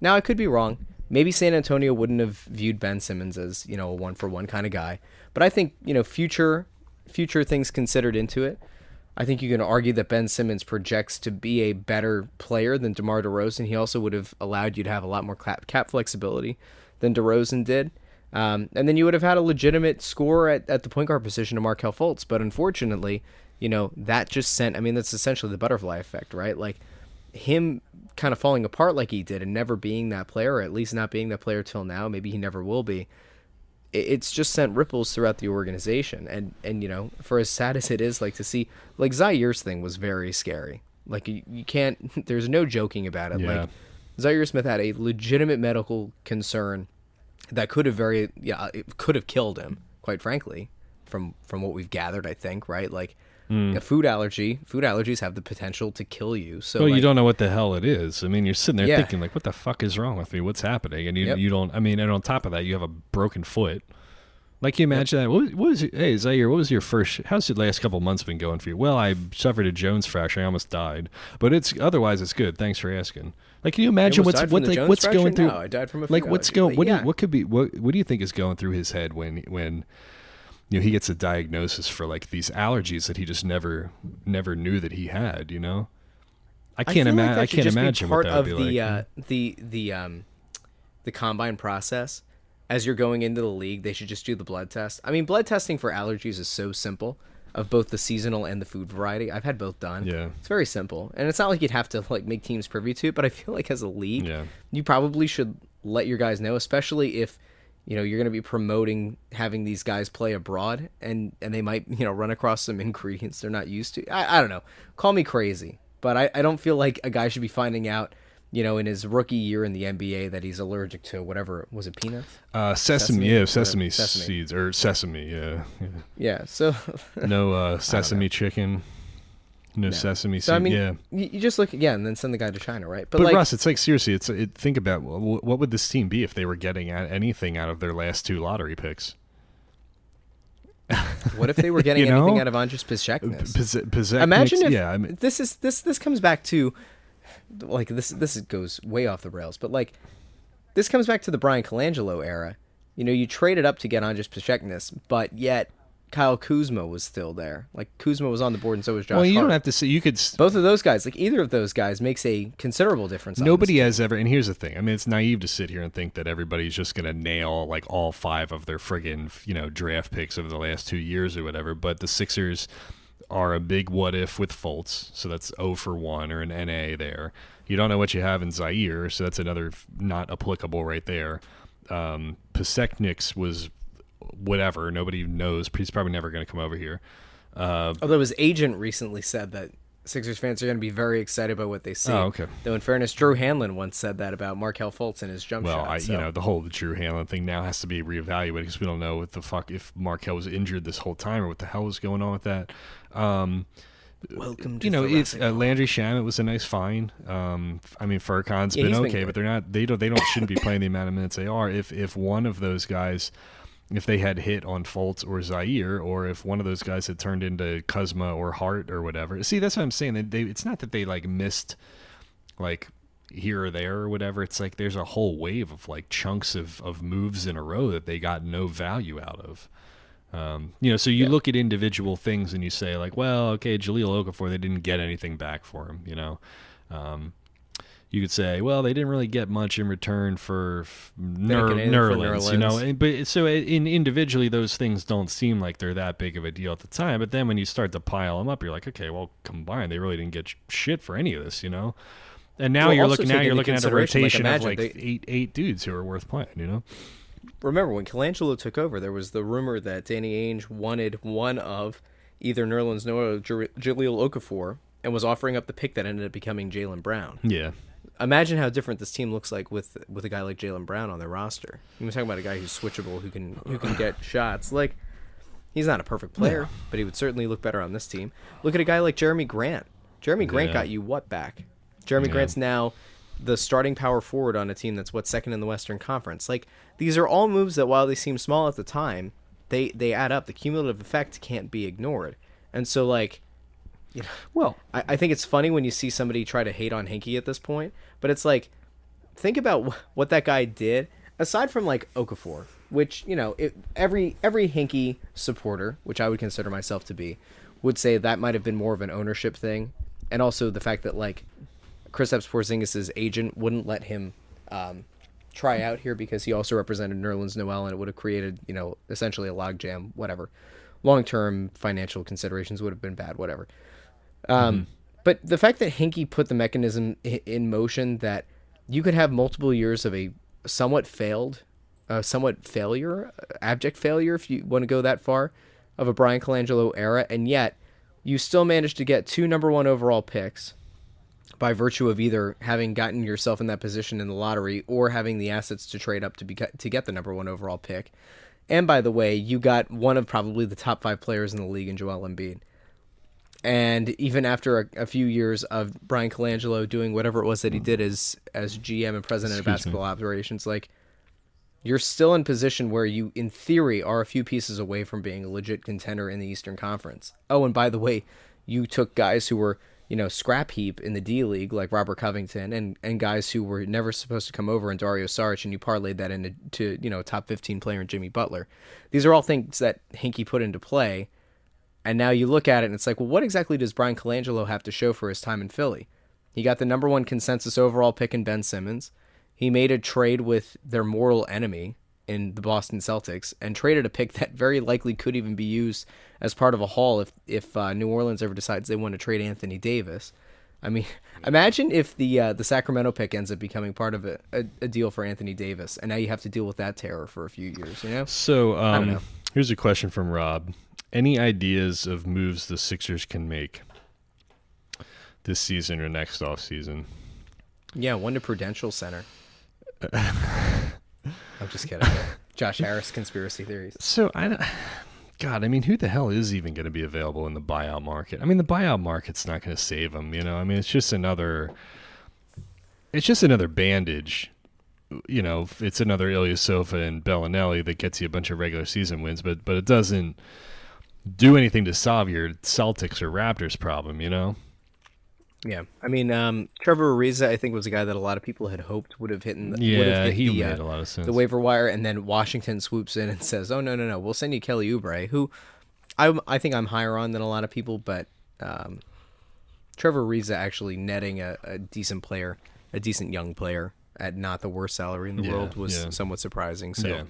Now I could be wrong. Maybe San Antonio wouldn't have viewed Ben Simmons as, you know, a one for one kind of guy. But I think, you know, future future things considered into it. I think you can argue that Ben Simmons projects to be a better player than DeMar DeRozan. He also would have allowed you to have a lot more cap, cap flexibility than DeRozan did. Um, and then you would have had a legitimate scorer at, at the point guard position to Markelle Fultz. But unfortunately, you know, that just sent, I mean, that's essentially the butterfly effect, right? Like him kind of falling apart like he did and never being that player, or at least not being that player till now. Maybe he never will be it's just sent ripples throughout the organization. And and you know for as sad as it is like to see like Zhaire's thing was very scary. Like you, you can't there's no joking about it. Yeah. like Zhaire Smith had a legitimate medical concern that could have very yeah it could have killed him quite frankly from from what we've gathered I think right? Like Mm. a food allergy food allergies have the potential to kill you so. Well, you don't know what the hell it is. I mean, you're sitting there Yeah. thinking like, "What the fuck is wrong with me? What's happening?" And you Yep. you don't. I mean, and on top of that, you have a broken foot. Like you imagine that. What, was- what was hey Zhaire? What was your first? How's the last couple months been going for you? Well, I suffered a Jones fracture. I almost died, but it's otherwise it's good. Thanks for asking. Like, can you imagine what's what like Jones what's going through? No, I died from a like what's going? What do you, what could be what What do you think is going through his head when when you know he gets a diagnosis for like these allergies that he just never never knew that he had. You know, I can't feel like imagine. that I can't imagine part what that of would be the like. uh, the the um the combine process. As you're going into the league, they should just do the blood test. I mean, blood testing for allergies is so simple of both the seasonal and the food variety. I've had both done. Yeah. It's very simple. And it's not like you'd have to like make teams privy to it, but I feel like as a league, Yeah. you probably should let your guys know, especially if you know you're going to be promoting having these guys play abroad and and they might you know run across some ingredients they're not used to i, I don't know call me crazy but I, I don't feel like a guy should be finding out you know in his rookie year in the nba that he's allergic to whatever was it peanuts uh, sesame, sesame, yeah, sesame, sesame. seeds or sesame, yeah. yeah. yeah so No uh, sesame chicken, no, sesame so seed. i mean yeah, you, just look again and then send the guy to china right but like Russ, it's like seriously, it's it, think about wh- what would this team be if they were getting anything out of their last two lottery picks. what if they were getting You know? anything out of andres Pozek imagine makes- if yeah, I mean, this is this this comes back to like this this goes way off the rails but like this comes back to the Bryan Colangelo era you know you traded up to get Anzejs Pasecniks but yet Kyle Kuzma was still there like Kuzma was on the board and so was Josh well, you Hart. don't have to say you could. both of those guys like either of those guys makes a considerable difference Nobody has ever, and here's the thing. I mean, it's naive to sit here and think that everybody's just going to nail like all five of their friggin' you know draft picks over the last two years or whatever. But the Sixers are a big what if with Fultz, so that's O for one or an NA there. You don't know what you have in Zhaire, so that's another not applicable right there. Um, Pasecniks was whatever. Nobody knows. He's probably never going to come over here. Uh, although his agent recently said that Sixers fans are going to be very excited about what they see Oh, okay. though in fairness Drew Hanlen once said that about Markelle Fultz and his jump Well, shot I, so. you know, the whole Drew Hanlen thing now has to be reevaluated because we don't know what the fuck if Markelle was injured this whole time or what the hell was going on with that. Um, welcome to you know, it's uh, Landry Shamet was a nice find. Um, I mean, Furkan's Yeah, been he's been okay, but they're not. They don't. They don't shouldn't be playing the amount of minutes they are. If if one of those guys. If they had hit on Fultz or Zhaire, or if one of those guys had turned into Kuzma or Hart or whatever, see that's what I'm saying. They, they, it's not that they like missed like here or there or whatever. It's like there's a whole wave of like chunks of, of moves in a row that they got no value out of. Um, you know, so you look at individual things and you say like, well, okay, Jahlil Okafor, they didn't get anything back for him. You know, um, you could say, well, they didn't really get much in return for f- Ner- get anything for Nerlens, you know. And- But so in individually, those things don't seem like they're that big of a deal at the time. But then when you start to pile them up, you're like, okay, well, combined, they really didn't get shit for any of this, you know. And now Well, you're looking now you're looking at a consideration, like, rotation of like they- eight eight dudes who are worth playing, you know. remember when Colangelo took over, there was the rumor that Danny Ainge wanted one of either Nerlens Noel or Jahlil Okafor and was offering up the pick that ended up becoming Jaylen Brown. Yeah. Imagine how different this team looks like with with a guy like Jaylen Brown on their roster. You're talking about a guy who's switchable, who can who can get shots. Like he's not a perfect player, but he would certainly look better on this team. Look at a guy like Jerami Grant. Jerami Grant Yeah. got you what back? Jerami Yeah. Grant's now the starting power forward on a team that's what second in the Western Conference. Like these are all moves that while they seem small at the time, they they add up. The cumulative effect can't be ignored. And so like Well, I, I think it's funny when you see somebody try to hate on Hinkie at this point, but it's like, think about wh- what that guy did. Aside from like Okafor, which you know, it, every every Hinkie supporter, which I would consider myself to be, would say that might have been more of an ownership thing, and also the fact that like Kristaps Porzingis' agent wouldn't let him um, try out here because he also represented Nerlens Noel, and it would have created you know essentially a logjam. Whatever, long term financial considerations would have been bad. Whatever. Um, But the fact that Hinkie put the mechanism in motion that you could have multiple years of a somewhat failed, uh, somewhat failure, abject failure, if you want to go that far, of a Bryan Colangelo era, and yet you still managed to get two number one overall picks by virtue of either having gotten yourself in that position in the lottery or having the assets to trade up to be to get the number one overall pick. And by the way, you got one of probably the top five players in the league in Joel Embiid. And even after a, a few years of Bryan Colangelo doing whatever it was that he did as as GM and president of Excuse me. basketball operations, like you're still in position where you, in theory, are a few pieces away from being a legit contender in the Eastern Conference. Oh, and by the way, you took guys who were you know, scrap heap in the D League like Robert Covington and and guys who were never supposed to come over and Dario Saric and you parlayed that into to, you know, a top 15 player in Jimmy Butler. These are all things that Hinkie put into play. And now you look at it and it's like, well, what exactly does Bryan Colangelo have to show for his time in Philly? He got the number one consensus overall pick in Ben Simmons. He made a trade with their mortal enemy in the Boston Celtics and traded a pick that very likely could even be used as part of a haul if if uh, New Orleans ever decides they want to trade Anthony Davis. I mean, imagine if the uh, the Sacramento pick ends up becoming part of a, a, a, deal for Anthony Davis, and now you have to deal with that terror for a few years. You know. So um, here's a question from Rob: Any ideas of moves the Sixers can make this season or next off season? Yeah, one to Prudential Center. I'm just kidding. Josh Harris conspiracy theories. So I, God, I mean, who the hell is even going to be available in the buyout market? I mean, the buyout market's not going to save them. You know, I mean, it's just another, it's just another bandage. You know, it's another Ilyasova and Belinelli that gets you a bunch of regular season wins, but but it doesn't do anything to solve your Celtics or Raptors problem. You know. Yeah, I mean, um, Trevor Ariza, I think, was a guy that a lot of people had hoped would have hit. The, yeah, hit he the, made uh, a lot of sense. The waiver wire, and then Washington swoops in and says, "Oh no, no, no, we'll send you Kelly Oubre, who I I think I'm higher on than a lot of people, but um, Trevor Ariza actually netting a, a, decent player, a decent young player at not the worst salary in the yeah, world was yeah. somewhat surprising. So." Yeah.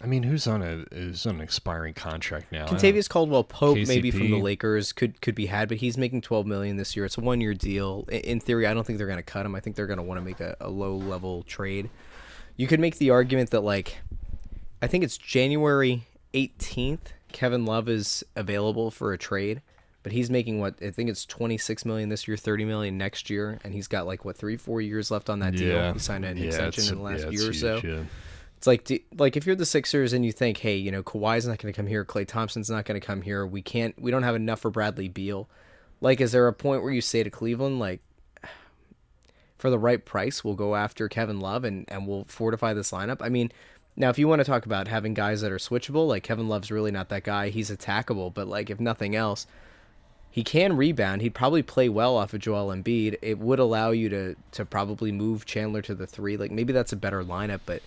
I mean, who's on a is on an expiring contract now? Kentavious Caldwell Pope, KCP. maybe from the Lakers, could could be had, but he's making twelve million this year. It's a one year deal. In theory, I don't think they're going to cut him. I think they're going to want to make a, a low level trade. You could make the argument that like, I think it's January eighteenth. Kevin Love is available for a trade, but he's making what I think it's twenty six million this year, thirty million next year, and he's got like what three four years left on that deal. Yeah. He signed an yeah, extension in the last yeah, year or so. Yeah. It's like, do, like if you're the Sixers and you think, hey, you know, Kawhi's not going to come here, Klay Thompson's not going to come here. We can't, we don't have enough for Bradley Beal. Like, is there a point where you say to Cleveland, like, for the right price, we'll go after Kevin Love and and we'll fortify this lineup? I mean, now if you want to talk about having guys that are switchable, like Kevin Love's really not that guy. He's attackable, but like if nothing else, he can rebound. He'd probably play well off of Joel Embiid. It would allow you to to probably move Chandler to the three. Like maybe that's a better lineup, but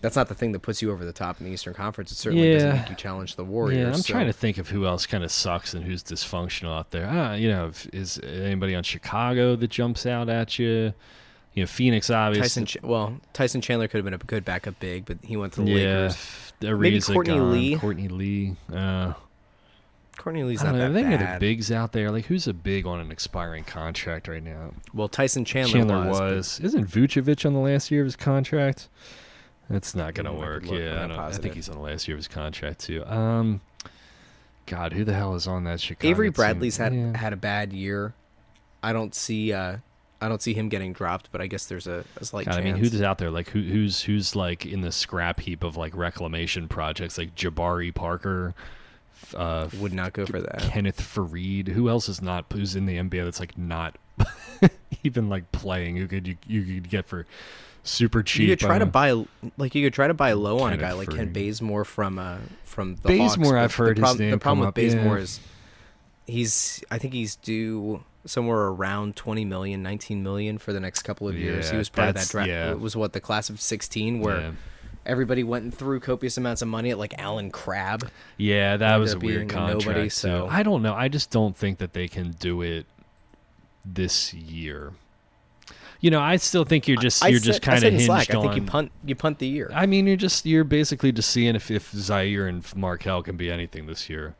that's not the thing that puts you over the top in the Eastern Conference. It certainly yeah. doesn't make you challenge the Warriors. Yeah, I'm so. trying to think of who else kind of sucks and who's dysfunctional out there. Ah, you know, is anybody on Chicago that jumps out at you? You know, Phoenix obviously. Tyson, Ch- well, Tyson Chandler could have been a good backup big, but he went to the yeah, Lakers. Maybe Courtney gone. Lee. Courtney Lee. Uh, Courtney Lee's not know. that I think bad. the bigs out there. Like, who's a big on an expiring contract right now? Well, Tyson Chandler, Chandler was. was. Isn't Vucevic on the last year of his contract? That's not gonna I work. Yeah, I, I'm don't- I think he's on the last year of his contract too. Um, God, who the hell is on that Chicago? Avery team? Bradley's had Yeah. had a bad year. I don't see. Uh, I don't see him getting dropped, but I guess there's a, a slight God, I mean, who's out there? Like, who, who's who's like in the scrap heap of like reclamation projects? Like Jabari Parker, uh, would not go for that? Kenneth Faried. Who else is not? Who's in the NBA that's like not even like playing? Who could you you could get for super cheap? You could try uh, to buy like you could try to buy low on a guy like Ken. Bazemore from uh from the Bazemore, Hawks, I've heard the name The problem with up, yeah. Is he's I think he's due somewhere around 20 million, 19 million for the next couple of years. He was part of that draft. yeah. It was what the class of 16 where Yeah. everybody went and threw copious amounts of money at like Allen Crabbe. Yeah, that was a weird a nobody, contract. so- too. I don't know. I just don't think that they can do it this year. You know, I still think you're just I you're said- just kind of hinged Slack, on. I think you punt you punt the year. I mean, you're just you're basically just seeing if if Zhaire and Markelle can be anything this year.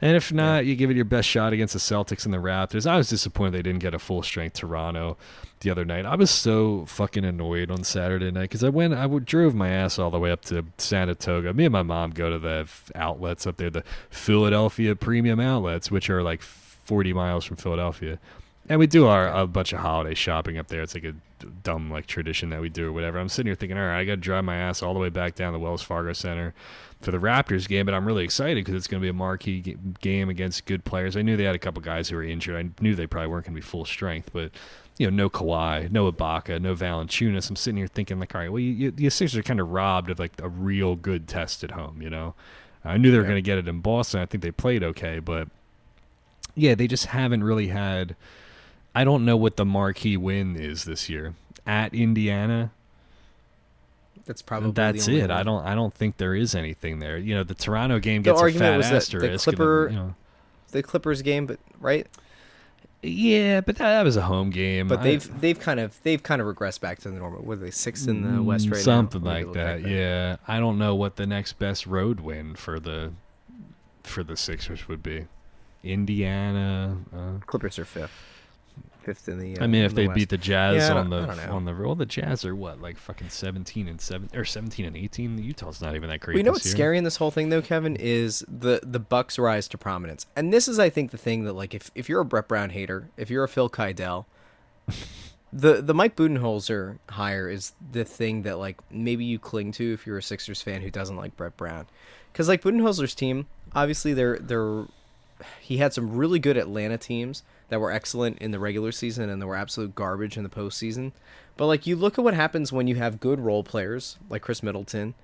And if not, you give it your best shot against the Celtics and the Raptors. I was disappointed they didn't get a full strength Toronto the other night. I was so fucking annoyed on Saturday night because I went, I drove my ass all the way up to Sanatoga. Me and my mom go to the outlets up there, the Philadelphia Premium Outlets, which are like 40 miles from Philadelphia. And we do our a bunch of holiday shopping up there. It's like a dumb like tradition that we do or whatever. I'm sitting here thinking, all right, I got to drive my ass all the way back down to Wells Fargo Center for the Raptors game, but I'm really excited because it's going to be a marquee g- game against good players. I knew they had a couple guys who were injured. I knew they probably weren't going to be full strength, but you know, no Kawhi, no Ibaka, no Valanciunas. I'm sitting here thinking like, all right, well, you, you, the Sixers are kind of robbed of like a real good test at home. You know, I knew they were Yeah. going to get it in Boston. I think they played okay, but yeah, they just haven't really had I don't know what the marquee win is this year at Indiana. That's probably That's it. I don't. I don't think there is anything there. You know, the Toronto game The gets a fat that the asterisk. and, Clipper- you know. the Clippers game, but right. Yeah, but that, that was a home game. But I- they've they've kind of they've kind of regressed back to the normal. What are they sixth in the West Mm, right now? something Let like that. Yeah, I don't know what the next best road win for the for the Sixers would be. Indiana. Uh, Clippers are fifth. Fifth in the. Uh, I mean, if the they West. beat the Jazz Yeah, on the on the well, the Jazz are what like fucking seventeen and seven or seventeen and eighteen. Utah's not even that great. Well, you know what's year. scary in this whole thing, though, Kevin, is the the Bucks rise to prominence, and this is, I think, the thing that like if if you're a Brett Brown hater, if you're a Phil Kydell, the the Mike Budenholzer hire is the thing that like maybe you cling to if you're a Sixers fan who doesn't like Brett Brown, because like Budenholzer's team, obviously they're they're he had some really good Atlanta teams that were excellent in the regular season and they were absolute garbage in the postseason. But like you look at what happens when you have good role players like Khris Middleton,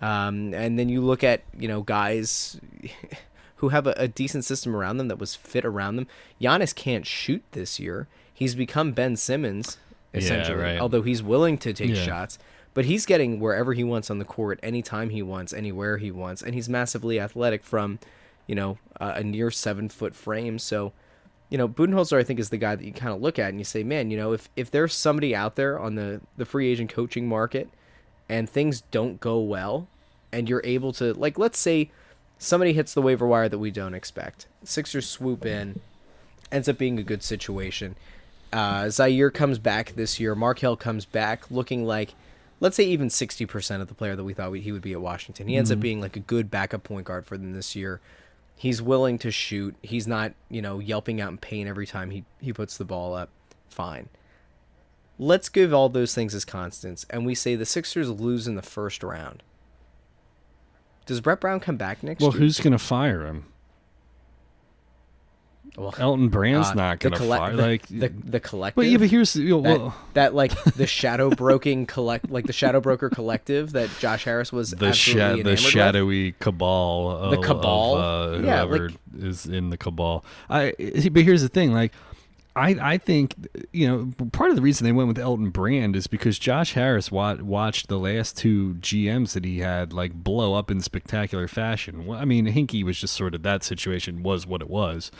um, and then you look at you know guys who have a, a decent system around them that was fit around them. Giannis can't shoot this year. He's become Ben Simmons essentially, right. although he's willing to take Yeah. shots. But he's getting wherever he wants on the court, anytime he wants, anywhere he wants, and he's massively athletic from, you know, uh, a near seven foot frame. So, you know, Budenholzer, I think, is the guy that you kind of look at and you say, man, you know, if if there's somebody out there on the the free agent coaching market, and things don't go well, and you're able to, like, let's say somebody hits the waiver wire that we don't expect, Sixers swoop in, ends up being a good situation. Uh, Zhaire comes back this year. Markelle comes back looking like, let's say, even 60% of the player that we thought he would be at Washington. He ends up being like a good backup point guard for them this year. He's willing to shoot. He's not, you know, yelping out in pain every time he, he puts the ball up. Fine. Let's give all those things as constants, and we say the Sixers lose in the first round. Does Brett Brown come back next Well, year? who's gonna fire him? Well, Elton Brand's uh, not gonna colle- fire. the, like, the, the collective. but yeah, but here's the- that, well, that like the shadow broking collect like the shadow broker collective that Josh Harris was the sha- the enamored with. shadowy cabal of, The cabal? of, uh, Yeah, whoever like- is in the cabal i but here's the thing like I, I think you know part of the reason they went with Elton Brand is because Josh Harris wa- watched the last two GMs that he had like blow up in spectacular fashion. Well, I mean, Hinkie was just sort of that situation was what it was,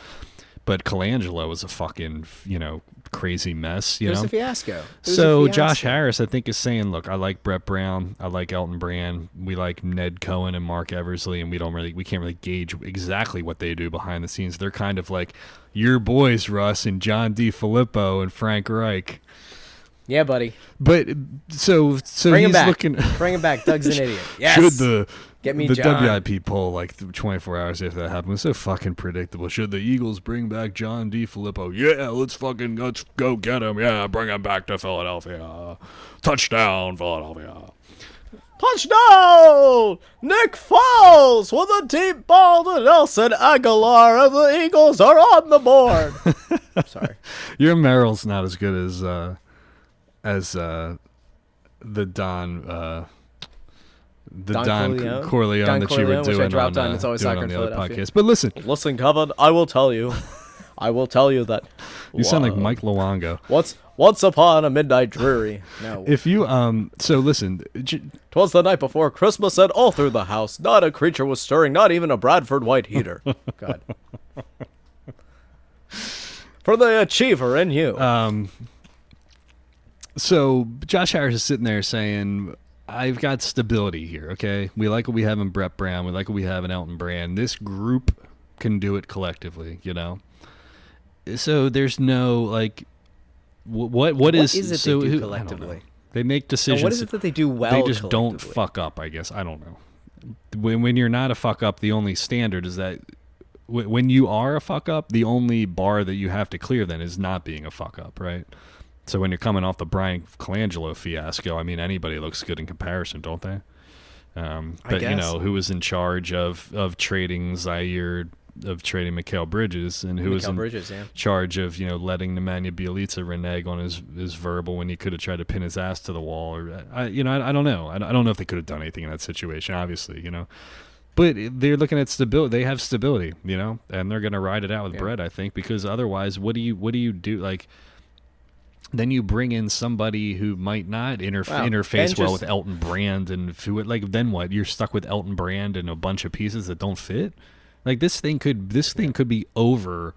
but Colangelo was a fucking you know crazy mess. You It was know, a fiasco. It was a so Josh. Harris, I think, is saying, "Look, I like Brett Brown, I like Elton Brand, we like Ned Cohen and Marc Eversley, and we don't really, we can't really gauge exactly what they do behind the scenes. They're kind of like your boys, Russ and John DeFilippo and Frank Reich. Yeah, buddy. But so, so Bring him he's back. looking. Bring him back. Doug's an idiot. Yes. Should the Get me the John. WIP poll like 24 hours after that happened was so fucking predictable. Should the Eagles bring back John DeFilippo? Yeah, let's fucking let's go get him. Yeah, bring him back to Philadelphia. Touchdown, Philadelphia. Touchdown! Nick Foles with a deep ball to Nelson Agholor, and the Eagles are on the board. Sorry. Your Merrill's not as good as uh as uh the Don uh the Don Don, Corleone? Corleone, Don that you Corleone, were which I dropped on, on uh, It's Always doing Soccer on in the other Philadelphia. podcast. But listen, Listen, Kevin, I will tell you. I will tell you that. you sound like Mike Luongo. Once, once upon a midnight dreary. No, If you um so listen, j- Twas the night before Christmas, and all through the house, not a creature was stirring, not even a Bradford white heater. God. For the achiever in you. um so Josh Harris is sitting there saying I've got stability here, okay? We like what we have in Brett Brown, we like what we have in Elton Brand. This group can do it collectively, you know. So there's no like wh- what what is, is they so do who- I don't know. collectively? They make and decisions. what is it that they do well? they just don't fuck up. I guess I don't know. When when you're not a fuck up, the only standard is that when you are a fuck up, the only bar that you have to clear then is not being a fuck up, right? So when you're coming off the Bryan Colangelo fiasco, I mean anybody looks good in comparison, don't they? Um, but you know who was in charge of of trading Zhaire, of trading Mikal Bridges, and who was in Bridges, yeah. charge of you know letting Nemanja Bjelica renege on his his verbal when he could have tried to pin his ass to the wall or I you know I, I don't know I, I don't know if they could have done anything in that situation obviously you know but they're looking at stability they have stability you know and they're gonna ride it out with Yeah. Brett I think because otherwise what do you what do you do like then you bring in somebody who might not interf- Wow. interface well with Elton Brand, and like then what? You're stuck with Elton Brand and a bunch of pieces that don't fit. Like this thing could this thing could be over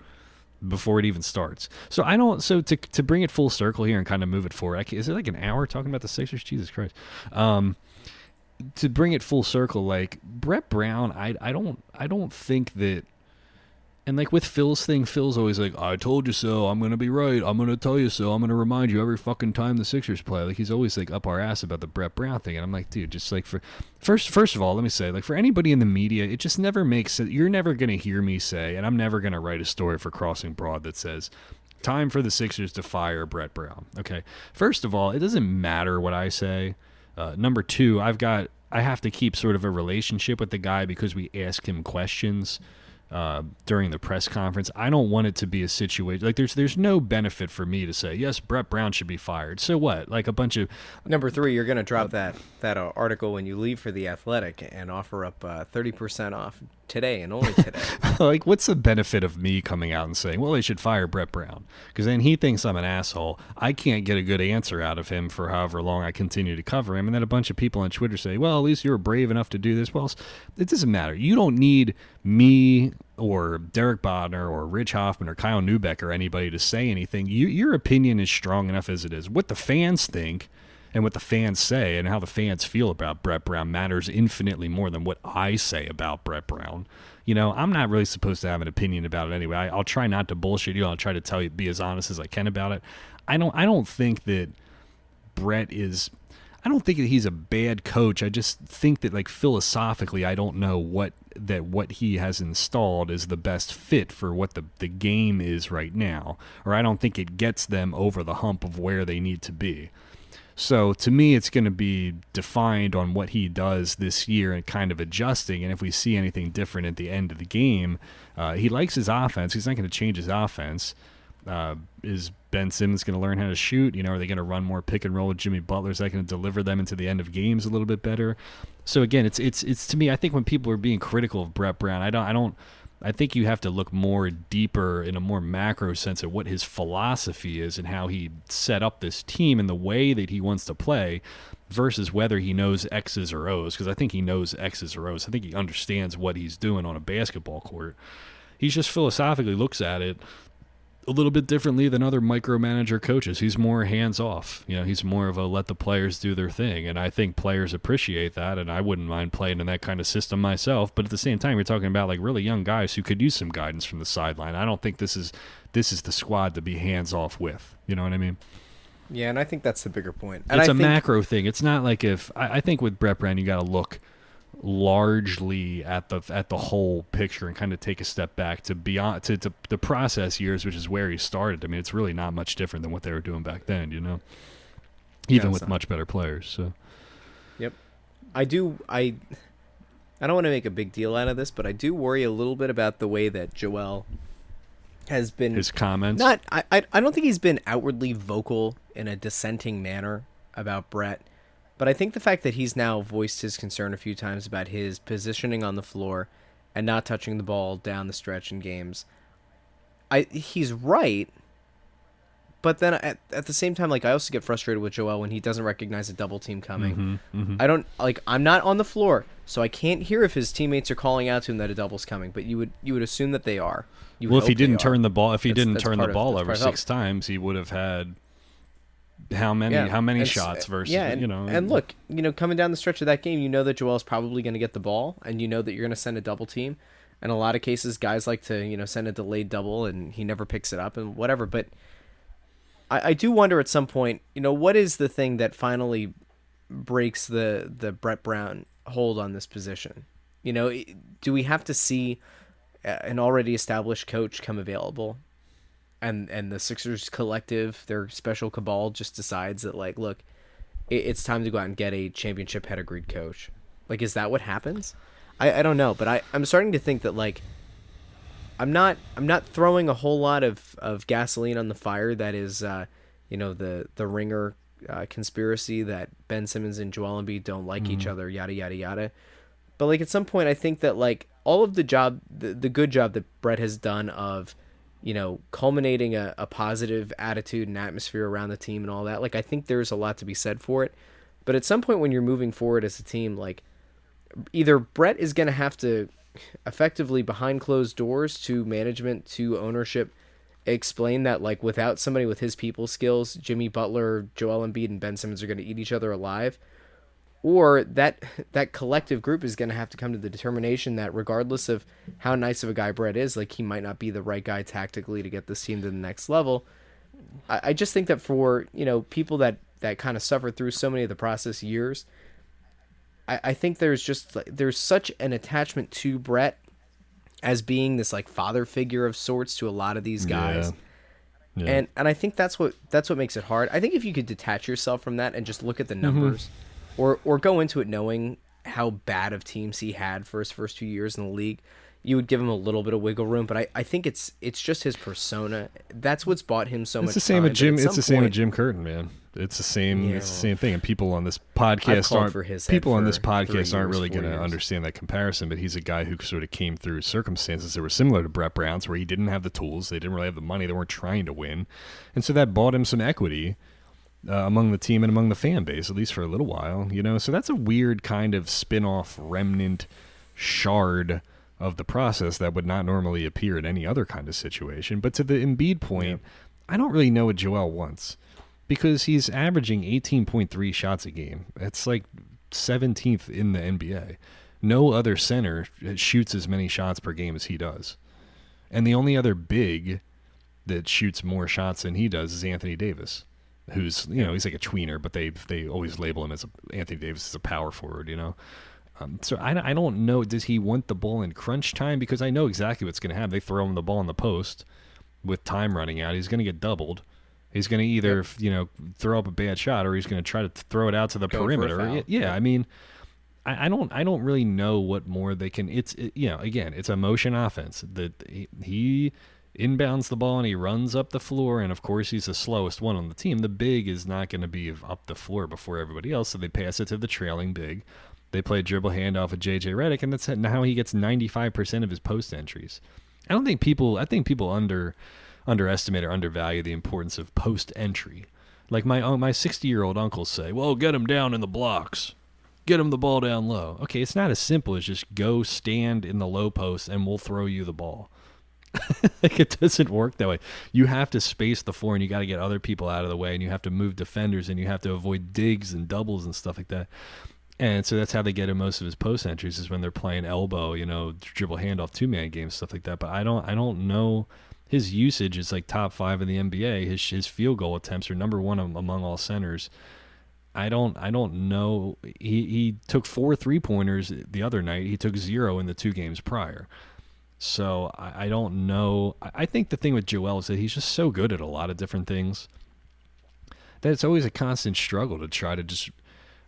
before it even starts. So I don't. So to to bring it full circle here and kind of move it forward, I is it like an hour talking about the Sixers? Jesus Christ. Um, to bring it full circle, like Brett Brown, I I don't I don't think that. And like with Phil's thing, Phil's always like, "I told you so. I'm gonna be right. I'm gonna tell you so. I'm gonna remind you every fucking time the Sixers play." Like he's always like up our ass about the Brett Brown thing, and I'm like, dude, just like for first, first of all, let me say, like for anybody in the media, it just never makes sense. You're never gonna hear me say, and I'm never gonna write a story for Crossing Broad that says, "Time for the Sixers to fire Brett Brown." Okay, first of all, it doesn't matter what I say. Uh, number two, I've got I have to keep sort of a relationship with the guy because we ask him questions uh, during the press conference. I don't want it to be a situation like there's there's no benefit for me to say yes, Brett Brown should be fired. So what? Like a bunch of Number three, you're going to drop that that uh, article when you leave for the Athletic and offer up uh, thirty percent off today and only today. like what's the benefit of me coming out and saying well they should fire Brett Brown because then he thinks I'm an asshole. I can't get a good answer out of him for however long I continue to cover him, and then a bunch of people on Twitter say well at least you were brave enough to do this. Well, it doesn't matter. You don't need me or Derek Bodner or Rich Hoffman or Kyle Neubeck or anybody to say anything. You, your opinion is strong enough as it is. What the fans think and what the fans say and how the fans feel about Brett Brown matters infinitely more than what I say about Brett Brown. You know, I'm not really supposed to have an opinion about it anyway. I, I'll try not to bullshit you. I'll try to tell you, be as honest as I can about it. I don't, I don't think that Brett is. I don't think that he's a bad coach. I just think that like philosophically, I don't know what that what he has installed is the best fit for what the the game is right now, or I don't think it gets them over the hump of where they need to be. So to me, it's going to be defined on what he does this year and kind of adjusting. And if we see anything different at the end of the game, uh, he likes his offense. He's not going to change his offense. Uh, is Ben Simmons going to learn how to shoot? You know, are they going to run more pick and roll with Jimmy Butler? Is that going to deliver them into the end of games a little bit better? So again, it's it's it's to me. I think when people are being critical of Brett Brown, I don't I don't. I think you have to look more deeper in a more macro sense at what his philosophy is and how he set up this team and the way that he wants to play versus whether he knows X's or O's. Because I think he knows X's or O's. I think he understands what he's doing on a basketball court. He just philosophically looks at it a little bit differently than other micromanager coaches. He's more hands off. You know, he's more of a let the players do their thing. And I think players appreciate that. And I wouldn't mind playing in that kind of system myself. But at the same time, you're talking about like really young guys who could use some guidance from the sideline. I don't think this is this is the squad to be hands off with. You know what I mean? yeah, and I think that's the bigger point. And it's I a think, macro thing. It's not like if I, I think with Brett Brown, you got to look largely at the at the whole picture and kind of take a step back to beyond to, to the process years, which is where he started. I mean, it's really not much different than what they were doing back then, you know. Even it's with not. much better players. So Yep, I do I I don't want to make a big deal out of this, but I do worry a little bit about the way that Joel has been his comments. not I, I I don't think he's been outwardly vocal in a dissenting manner about Brett, but I think the fact that he's now voiced his concern a few times about his positioning on the floor and not touching the ball down the stretch in games. I he's right. But then at, at the same time, like I also get frustrated with Joel when he doesn't recognize a double team coming. Mm-hmm, I don't like I'm not on the floor, so I can't hear if his teammates are calling out to him that a double's coming. But you would you would assume that they are. You well, if he didn't turn the ball, if he That's- didn't that's turn the of- ball over help. six times, he would have had how many Yeah, how many and shots uh, versus yeah, and, you know and look, you know, coming down the stretch of that game, you know that Joel's probably going to get the ball, and you know that you're going to send a double team. In a lot of cases, guys like to you know send a delayed double, and he never picks it up, and whatever. But I, I do wonder at some point, you know, what is the thing that finally breaks the the Brett Brown hold on this position? You know, do we have to see an already established coach come available? And and the Sixers collective, their special cabal, just decides that like, look, it, it's time to go out and get a championship pedigreed coach. Like, is that what happens? I, I don't know, but I I'm starting to think that like, I'm not I'm not throwing a whole lot of of gasoline on the fire that is, uh, you know, the the ringer uh, conspiracy that Ben Simmons and Joel Embiid don't like each other, yada yada yada. But like at some point, I think that like all of the job, the, the good job that Brett has done of you know, culminating a, a positive attitude and atmosphere around the team and all that. Like I think there's a lot to be said for it. But at some point when you're moving forward as a team, like either Brett is going to have to effectively behind closed doors to management to ownership explain that like without somebody with his people skills, Jimmy Butler, Joel Embiid, and Ben Simmons are going to eat each other alive, or that that collective group is going to have to come to the determination that regardless of how nice of a guy Brett is, like he might not be the right guy tactically to get this team to the next level. I, I just think that for you know people that that kind of suffered through so many of the process years, I, I think there's just like, there's such an attachment to Brett as being this like father figure of sorts to a lot of these guys. Yeah. Yeah. And and I think that's what that's what makes it hard. I think if you could detach yourself from that and just look at the mm-hmm. numbers mm-hmm. Or or go into it knowing how bad of teams he had for his first few years in the league, you would give him a little bit of wiggle room, but I, I think it's it's just his persona. That's what's bought him so it's much. The same with Jim. It's the same with Jim Curtin, man. It's the same. Yeah. It's the same thing. And people on this podcast aren't people on this podcast aren't really going to understand that comparison. But he's a guy who sort of came through circumstances that were similar to Brett Brown's, where he didn't have the tools, they didn't really have the money, they weren't trying to win, and so that bought him some equity. Uh, among the team and among the fan base, at least for a little while, you know. So that's a weird kind of spin-off remnant shard of the process that would not normally appear in any other kind of situation. But to the Embiid point, yeah. I don't really know what Joel wants because he's averaging 18.3 shots a game. It's like 17th in the NBA. No other center shoots as many shots per game as he does. And the only other big that shoots more shots than he does is Anthony Davis, who's, you know, he's like a tweener, but they they always label him as a, Anthony Davis as a power forward, you know. Um, so I, I don't know. Does he want the ball in crunch time? Because I know exactly what's going to happen. They throw him the ball in the post with time running out. He's going to get doubled He's going to either yep. you know throw up a bad shot or he's going to try to throw it out to the Go perimeter. Yeah, I mean, I, I, don't I don't really know what more they can. It's it, you know again it's a motion offense that he, he inbounds the ball and he runs up the floor and of course he's the slowest one on the team. The big is not going to be up the floor before everybody else, so they pass it to the trailing big. They play a dribble handoff of JJ Redick, and that's how he gets 95% of his post entries. I don't think people. I think people under underestimate or undervalue the importance of post entry. Like my oh, my 60 year old uncles say, well, get him down in the blocks. Get him the ball down low. Okay, it's not as simple as just go stand in the low post and we'll throw you the ball. like it doesn't work that way. You have to space the floor and you got to get other people out of the way and you have to move defenders and you have to avoid digs and doubles and stuff like that. And so that's how they get in most of his post entries is when they're playing elbow, you know, dribble handoff two man games, stuff like that. But I don't I don't know his usage is like top five in the NBA. His his field goal attempts are number one among all centers. I don't I don't know. He he took four three pointers the other night. He took zero in the two games prior. So I, I don't know. I, I think the thing with Joel is that he's just so good at a lot of different things that it's always a constant struggle to try to just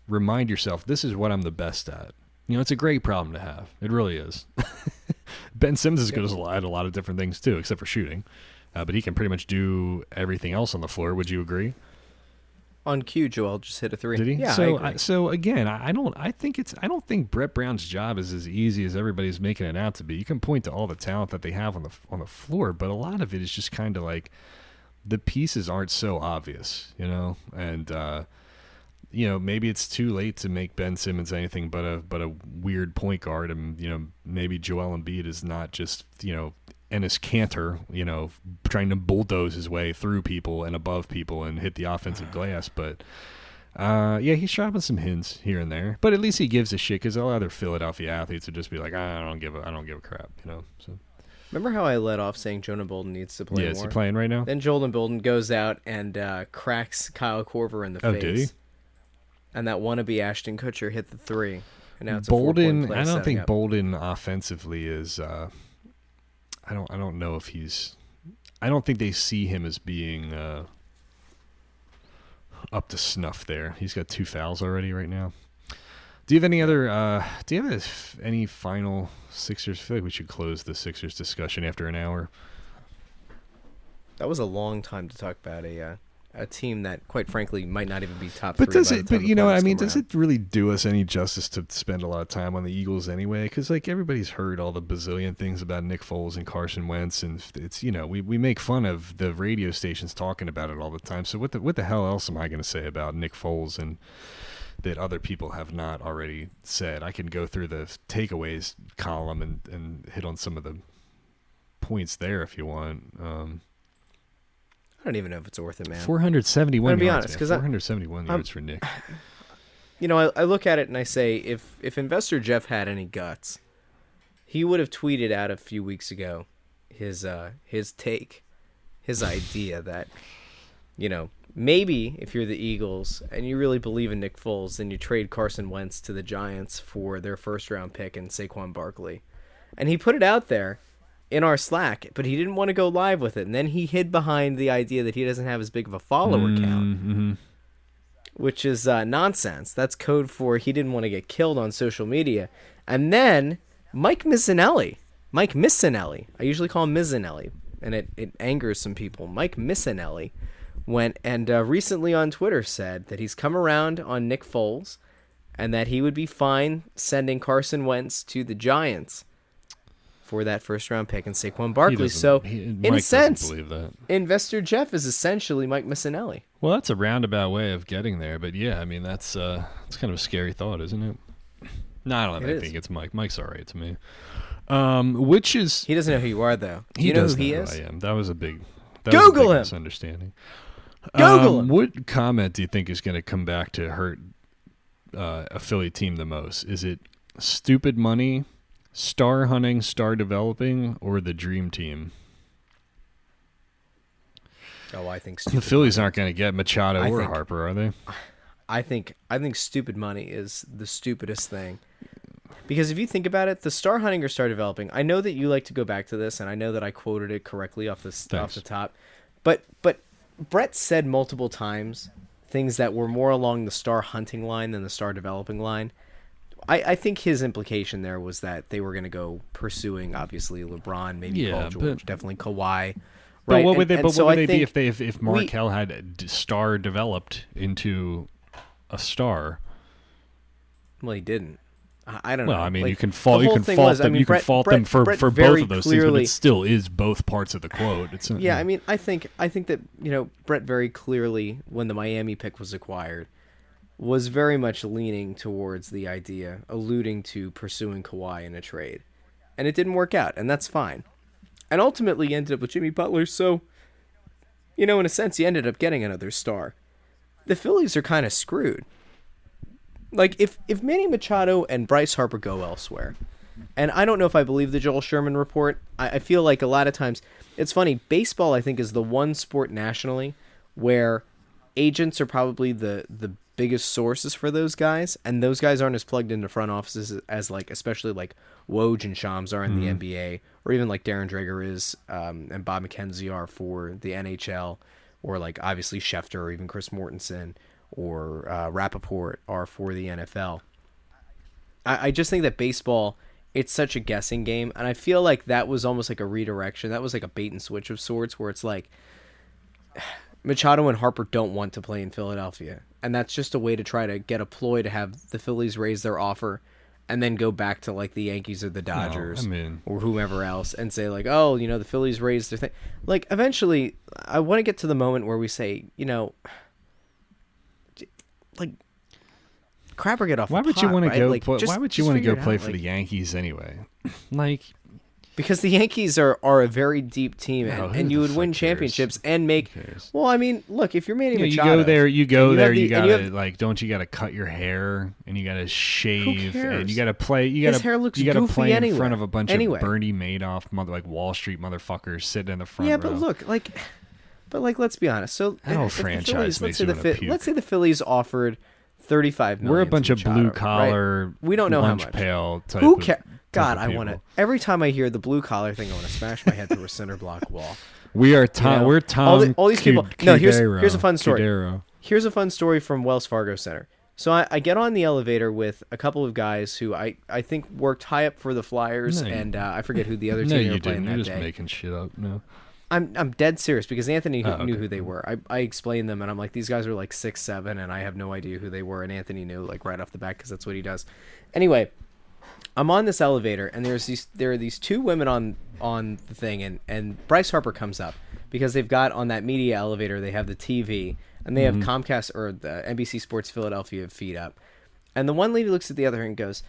remind yourself this is what I'm the best at. You know, it's a great problem to have. It really is. Ben Simmons is good as at a lot of different things too, except for shooting. Uh, but he can pretty much do everything else on the floor. Would you agree? On cue, Joel just hit a three. Did he? Yeah. So, I I, so again, I, I don't. I think it's. I don't think Brett Brown's job is as easy as everybody's making it out to be. You can point to all the talent that they have on the on the floor, but a lot of it is just kind of like the pieces aren't so obvious, you know, and. uh you know, maybe it's too late to make Ben Simmons anything but a but a weird point guard, and you know, maybe Joel Embiid is not just you know Enes Kanter, you know, trying to bulldoze his way through people and above people and hit the offensive glass, but. Uh, yeah, he's dropping some hints here and there, but at least he gives a shit because all other Philadelphia athletes would just be like, I don't give a, I don't give a crap, you know. So, remember how I let off saying Jonah Bolden needs to play yeah, more? is he playing right now? Then Jonah Bolden goes out and uh, cracks Kyle Korver in the oh, face. did he? and that wannabe Ashton Kutcher hit the three. And now it's Bolden. I don't think up. Bolden offensively is. Uh, I don't. I don't know if he's. I don't think they see him as being uh, up to snuff. There, he's got two fouls already right now. Do you have any other? Uh, do you have any final Sixers? I feel like we should close the Sixers discussion after an hour. That was a long time to talk about a uh, a team that, quite frankly, might not even be top. But does it? But you know, what I mean, does around. it really do us any justice to spend a lot of time on the Eagles anyway? Because like everybody's heard all the bazillion things about Nick Foles and Carson Wentz, and it's you know we, we make fun of the radio stations talking about it all the time. So what the what the hell else am I going to say about Nick Foles and that other people have not already said? I can go through the takeaways column and and hit on some of the points there if you want. Um, I don't even know if it's worth it, man. 471 I'm be yards. honest, man. 'cause I- 471 I'm- yards for Nick. You know, I, I look at it and I say, if if investor Jeff had any guts, he would have tweeted out a few weeks ago his uh his take, his idea that, you know, maybe if you're the Eagles and you really believe in Nick Foles, then you trade Carson Wentz to the Giants for their first round pick and Saquon Barkley, and he put it out there in our Slack, but he didn't want to go live with it, and then he hid behind the idea that he doesn't have as big of a follower count Mm-hmm. which is uh, nonsense. That's code for he didn't want to get killed on social media. And then Mike Missinelli, Mike Missinelli, I usually call him Missinelli, and it, it angers some people. Mike Missinelli went and uh, recently on Twitter said that he's come around on Nick Foles and that he would be fine sending Carson Wentz to the Giants for that first round pick and Saquon Barkley. So, he- in a sense, believe that. investor Jeff is essentially Mike Missinelli. Well, that's a roundabout way of getting there, but yeah, I mean that's uh, it's kind of a scary thought, isn't it? No, I don't It think it's Mike. Mike's all right to me. Um, which is He doesn't know who you are, though. Do he you know who he know is? I am. That was a big that was a Google big him. misunderstanding. Google Um, him. What comment do you think is going to come back to hurt uh, a Philly team the most? Is it stupid money, star hunting, star developing, or the dream team? Oh, I think The. Phillies aren't going to get Machado I or think- Harper, are they? I think I think stupid money is the stupidest thing. Because if you think about it, the star hunting or star developing, I know that you like to go back to this, and I know that I quoted it correctly off the s- off the top, but but Brett said multiple times things that were more along the star hunting line than the star developing line. I, I think his implication there was that they were going to go pursuing obviously LeBron, maybe Yeah, Paul George, but- definitely Kawhi. But what would they? and But so what would I they be if they if, if we- had star developed into a star? Well, he didn't. I, I don't Well, know. I mean, Like, you can fault you can fault was, I them mean, you can Brett- fault them for Brett for both of those things, but clearly- it still is both parts of the quote. It's not, Yeah, I mean, I think I think that you know Brett very clearly when the Miami pick was acquired was very much leaning towards the idea, alluding to pursuing Kawhi in a trade, and it didn't work out, and that's fine. And ultimately, ended up with Jimmy Butler, so you know, in a sense, he ended up getting another star. The Phillies are kind of screwed. Like if if Manny Machado and Bryce Harper go elsewhere, and I don't know if I believe the Joel Sherman report. I, I feel like a lot of times it's funny. Baseball, I think, is the one sport nationally where agents are probably the the biggest sources for those guys, and those guys aren't as plugged into front offices as, as like especially like Woj and Shams are in the NBA, or even like Darren Dreger is, um, and Bob McKenzie are for the NHL, or like obviously Schefter or even Chris Mortensen or uh, Rapoport are for the NFL. I, I just think that baseball it's such a guessing game and i feel like that was almost like a redirection that was like a bait and switch of sorts where it's like machado and harper don't want to play in philadelphia and that's just a way to try to get a ploy to have the phillies raise their offer and then go back to like the yankees or the dodgers mean- or whomever else and say like oh you know the phillies raised their thing like eventually i want to get to the moment where we say you know like crap or get off why the would you want right? to go? Like, put, just- why would you want to go play out, for like- the Yankees anyway? Like, because the Yankees are, are a very deep team, and, Oh, and you would win cares? championships and make. Well, I mean, look, if you're Manny you, know, you go there, you go you there, the- you gotta you have- like, don't you gotta cut your hair and you gotta shave and you gotta play. You gotta hair looks you gotta play in front of a bunch Anyway. of Bernie Madoff, mother like Wall Street motherfuckers sitting in the front. yeah, row. but look, like, but like, let's be honest. So That whole franchise Phillies, makes let's say the puke. let's say the Phillies offered thirty-five million. we're a bunch of Machado, blue right? collar. We don't know how much. pail type. Who cares? God, I want to. Every time I hear the blue collar thing, I want to smash my head through a cinder block wall. We are You Tom. know? We're Tom. all, the, all these people. No, here's here's a fun story. Here's a fun story from Wells Fargo Center. So I, I get on the elevator with a couple of guys who I, I think worked high up for the Flyers, No, and uh, I forget who the other team No, you were playing didn't. You're that just day. making shit up. No. I'm I'm dead serious because Anthony Oh, knew who they were. I, I explained them and I'm like these guys are like six seven and I have no idea who they were and Anthony knew like right off the bat because that's what he does. Anyway, I'm on this elevator and there's these there are these two women on on the thing and and Bryce Harper comes up because they've got on that media elevator they have the TV and they have Comcast or the NBC Sports Philadelphia feed up. And the one lady looks at the other and goes,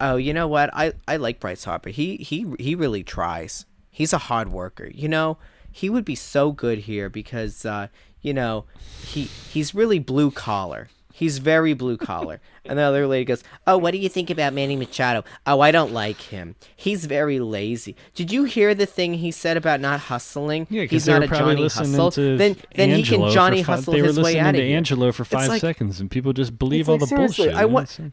"Oh, you know what? I I like Bryce Harper. He he he really tries. He's a hard worker. You know, he would be so good here because uh, you know, he he's really blue collar. He's very blue collar." and the other lady goes, "Oh, what do you think about Manny Machado? Oh, I don't like him. He's very lazy. Did you hear the thing he said about not hustling? Yeah, he's they not a probably Johnny listening Hustle. to then then he can Johnny fi- hustle They were his way listening out to of here. Angelo for five like- seconds, and people just believe all like, the bullshit. I you know? wa- It's like-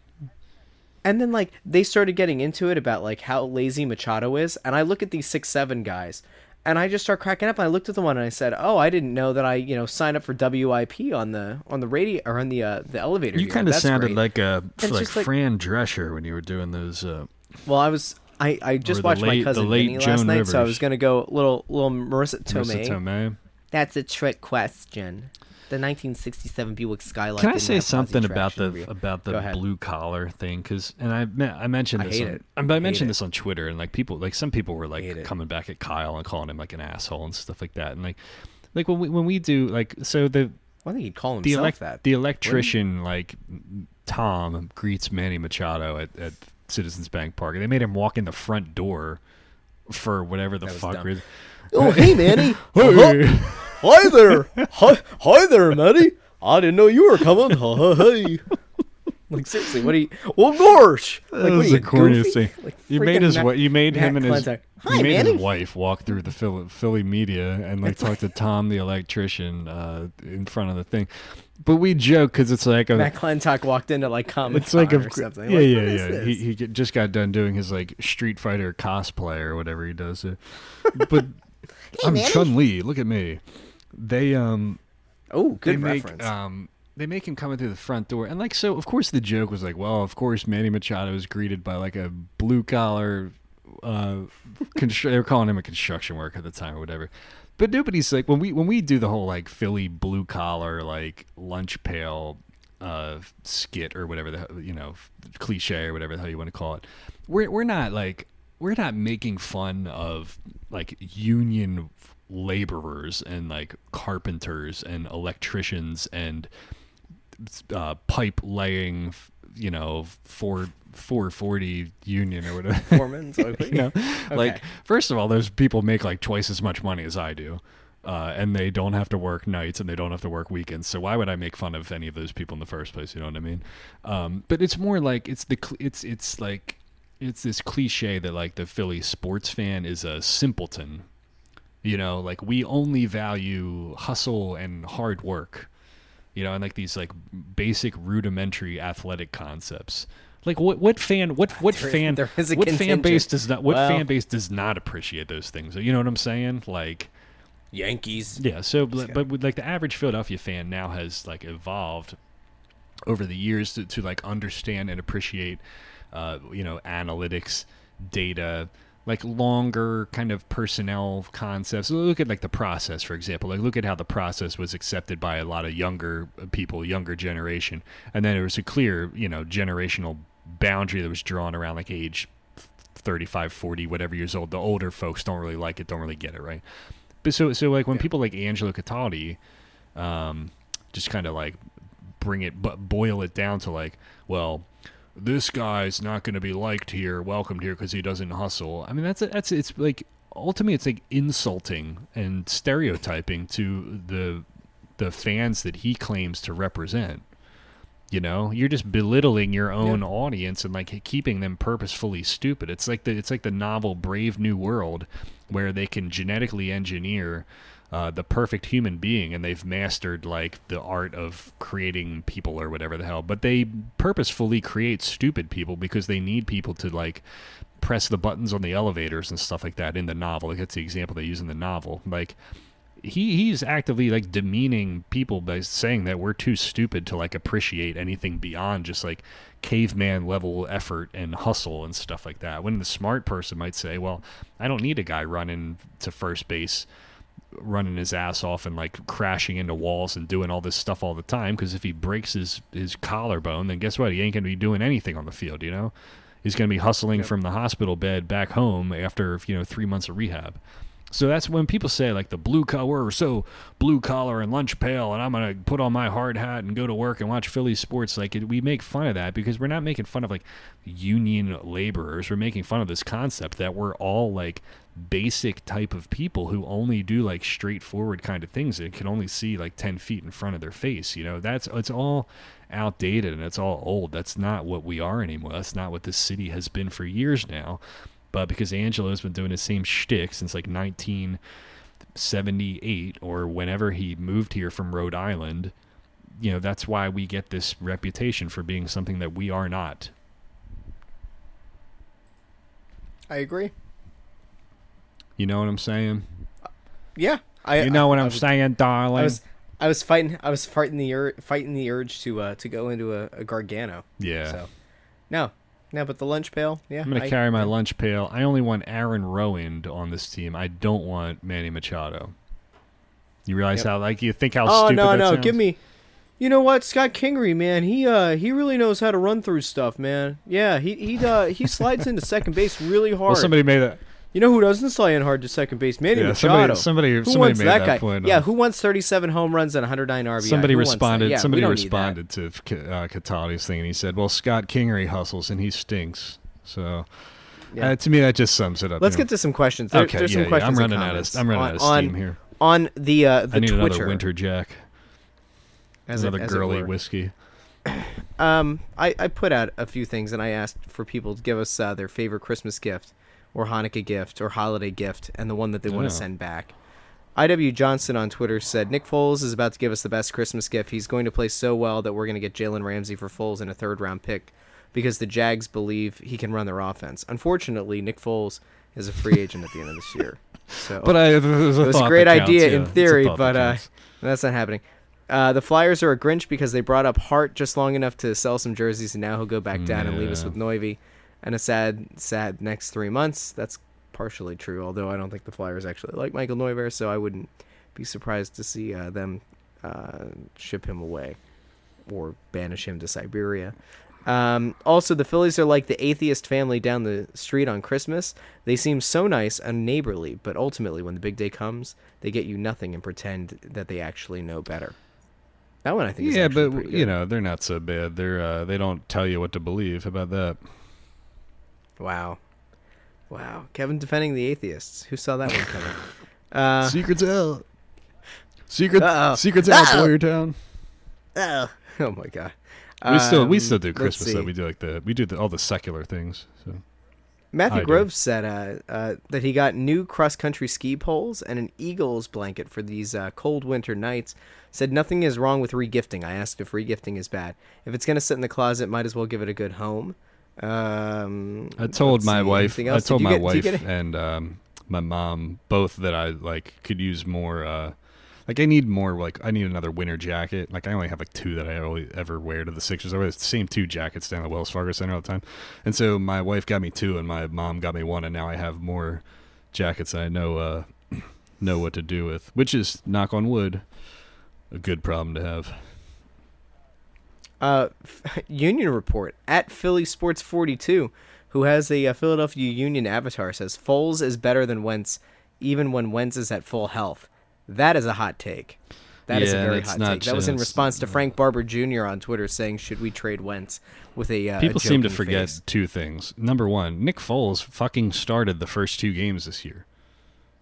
And then like they started getting into it about like how lazy Machado is, and I look at these six seven guys, and I just start cracking up. And I looked at the one and I said, "Oh, I didn't know that I you know signed up for WIP on the on the radio or on the uh, the elevator." You kind of sounded great." like a It's like just like- Fran Drescher when you were doing those. Uh, Well, I was I I just watched late- my cousin late Vinny last Joan night, so I was gonna go little little Marisa Tomei. Marisa Tomei. That's a trick question. The 1967 Buick Skylark. Can I say something about the wheel. about the blue collar thing? Because and I I mentioned I this. hate on, it. I, I Hate mentioned it. this on Twitter, and like people, like some people were Hate like it. coming back at Kyle and calling him like an asshole and stuff like that. And like, like when we when we do like so the I think he'd call the elec- that. the electrician like Tom greets Manny Machado at, at Citizens Bank Park. They made him walk in the front door for whatever the fuck. dumb. reason. Oh, hey, Manny. Uh-huh. Hey. Hi there. Hi, hi there, Manny. I didn't know you were coming. Hi, hey. Like seriously, what do you? Well, gosh. Like, That what was are you, the corniest thing. Like, you made his Matt- wa- you made him Matt and his Clancy. you made Manny. his wife walk through the Philly, Philly media and like talk to Tom the electrician uh, in front of the thing. But we joke because it's like a, Matt Klentak walked into like Comic it's like a or something. yeah Like, yeah what is yeah. this? He he just got done doing his like Street Fighter cosplay or whatever he does. Uh, but I'm Chun Li. Look at me. They um oh, they good make reference. um they make him come in through the front door and like so of course the joke was like well of course manny machado is greeted by like a blue collar uh constru- they were calling him a construction worker at the time or whatever but nobody's like when we when we do the whole like philly blue collar like lunch pail uh skit or whatever the you know cliche or whatever the hell you want to call it we're we're not like we're not making fun of like union laborers and like carpenters and electricians and uh, pipe laying, you know, four four forty union or whatever. Foreman's ugly. you know, like first of all, those people make like twice as much money as I do. Uh, and they don't have to work nights and they don't have to work weekends. So why would I make fun of any of those people in the first place? You know what I mean? Um, but it's more like it's the cl- it's it's like it's this cliche that like the Philly sports fan is a simpleton. You know, like we only value hustle and hard work. You know, and like these like basic rudimentary athletic concepts. Like what what fan what what There- fan there is a what fan base does not what Well- fan base does not appreciate those things? You know what I'm saying? Like Yankees. yeah, so but, but with like the average Philadelphia fan now has like evolved over the years to, to like understand and appreciate uh, you know analytics, data, like longer kind of personnel concepts. Look at like the process, for example. Like look at how the process was accepted by a lot of younger people, younger generation, and then there was a clear you know generational boundary that was drawn around like age 35 40 whatever years old the older folks don't really like it don't really get it right but so so like when people like Angelo Cataldi, um, just kind of like bring it but boil it down to like, well, this guy's not going to be liked here, welcomed here because he doesn't hustle. I mean, that's that's it's like ultimately it's like insulting and stereotyping to the the fans that he claims to represent. You know, you're just belittling your own audience and like keeping them purposefully stupid. It's like the it's like the novel Brave New World, where they can genetically engineer uh, the perfect human being, and they've mastered like the art of creating people or whatever the hell. But they purposefully create stupid people because they need people to like press the buttons on the elevators and stuff like that in the novel. Like that's the example they use in the novel. Like he he's actively like demeaning people by saying that we're too stupid to like appreciate anything beyond just like caveman level effort and hustle and stuff like that when the smart person might say well i don't need a guy running to first base running his ass off and like crashing into walls and doing all this stuff all the time. Because if he breaks his his collarbone, then guess what? He ain't gonna be doing anything on the field. You know, he's gonna be hustling Yep. from the hospital bed back home after you know three months of rehab. So that's when people say like the blue collar or so blue collar and lunch pail, and I'm gonna put on my hard hat and go to work and watch Philly sports. Like it, we make fun of that because we're not making fun of like union laborers. We're making fun of this concept that we're all like basic type of people who only do like straightforward kind of things and can only see like 10 feet in front of their face you know that's it's all outdated and it's all old that's not what we are anymore that's not what this city has been for years now but because Angelo's been doing the same shtick since like 1978 or whenever he moved here from Rhode Island, you know, that's why we get this reputation for being something that we are not. I agree. You know what I'm saying? Yeah, I. You know what I, I'm I was, saying, darling? I was. I was fighting. I was fighting the ur- fighting the urge to uh, to go into a, a Gargano. yeah. So, no, no, but the lunch pail. Yeah, I'm going to I- carry my lunch pail. I only want Aaron Rowand on this team. I don't want Manny Machado. You realize Yep. how, like, you think how Oh stupid no, that no, sounds? give me. You know what, Scott Kingery, man, he uh he really knows how to run through stuff, man. Yeah, he he uh he slides into second base really hard. Well, somebody made that. You know who doesn't in hard to second base? Manny Yeah, Machado. somebody, somebody, who somebody wants made that, that, guy? point. yeah, who wants 37 home runs and 109 RBI? somebody Who responded. Yeah, somebody don't need that. responded to uh, Catani's thing, and he said, "Well, Scott Kingery hustles, and he stinks." So, Yeah. uh, to me, that just sums it up. Let's get to some questions. There, okay. there's yeah, some yeah. I'm running out of. I'm running on, out of on, steam here. on the uh, the I need Twitter. another winter jack, as it- another as it girly were. whiskey. Um, I, I put out a few things and I asked for people to give us uh, their favorite Christmas gift or Hanukkah gift or holiday gift and the one that they want Yeah. to send back. IW Johnson on Twitter said Nick Foles is about to give us the best Christmas gift. He's going to play so well that we're going to get Jalen Ramsey for Foles in a third round pick because the Jags believe he can run their offense. Unfortunately, Nick Foles is a free agent at the end of this year. So But I, there's a it was a great counts, idea yeah. in theory, thought that but uh, that's not happening. Uh, the Flyers are a Grinch because they brought up Hart just long enough to sell some jerseys, and now he'll go back down and leave us with Noivy. And a sad, sad next three months. That's partially true, although I don't think the Flyers actually like Michael Neuvirth, so I wouldn't be surprised to see uh, them uh, ship him away or banish him to Siberia. Um, also, the Phillies are like the atheist family down the street on Christmas. They seem so nice and neighborly, but ultimately, when the big day comes, they get you nothing and pretend that they actually know better. That one I think is yeah, but you know they're not so bad. They're uh, they don't tell you what to believe. How about that? Wow. Wow. Kevin defending the atheists. Who saw that one coming? Uh, Secrets out. Secret, Uh-oh. secrets out, Uh-oh. Boyertown. oh. oh my god. We still we Um, still do Christmas though. We do like the we do the, all the secular things. So Matthew I do. Groves said uh, uh, that he got new cross country ski poles and an Eagles blanket for these uh, cold winter nights. Said nothing is wrong with regifting. I asked if regifting is bad. If it's gonna sit in the closet, might as well give it a good home. Um, I told my see, wife, I told my get- wife a- and um, my mom both that I like could use more. Uh, like I need more. Like I need another winter jacket. Like I only have like two that I only ever wear to the Sixers. I wear the same two jackets down at Wells Fargo Center all the time. And so my wife got me two, and my mom got me one, and now I have more jackets. that I know uh, know what to do with, which is knock on wood, a good problem to have. Uh, Union report at Philly Sports 42, who has a, uh Philadelphia Union avatar, says Foles is better than Wentz, even when Wentz is at full health. That is a hot take. That is a very hot take. That was in response to Frank Barber Jr. on Twitter saying, "Should we trade Wentz?" With a uh, a People seem to forget face. two things. Number one, Nick Foles fucking started the first two games this year.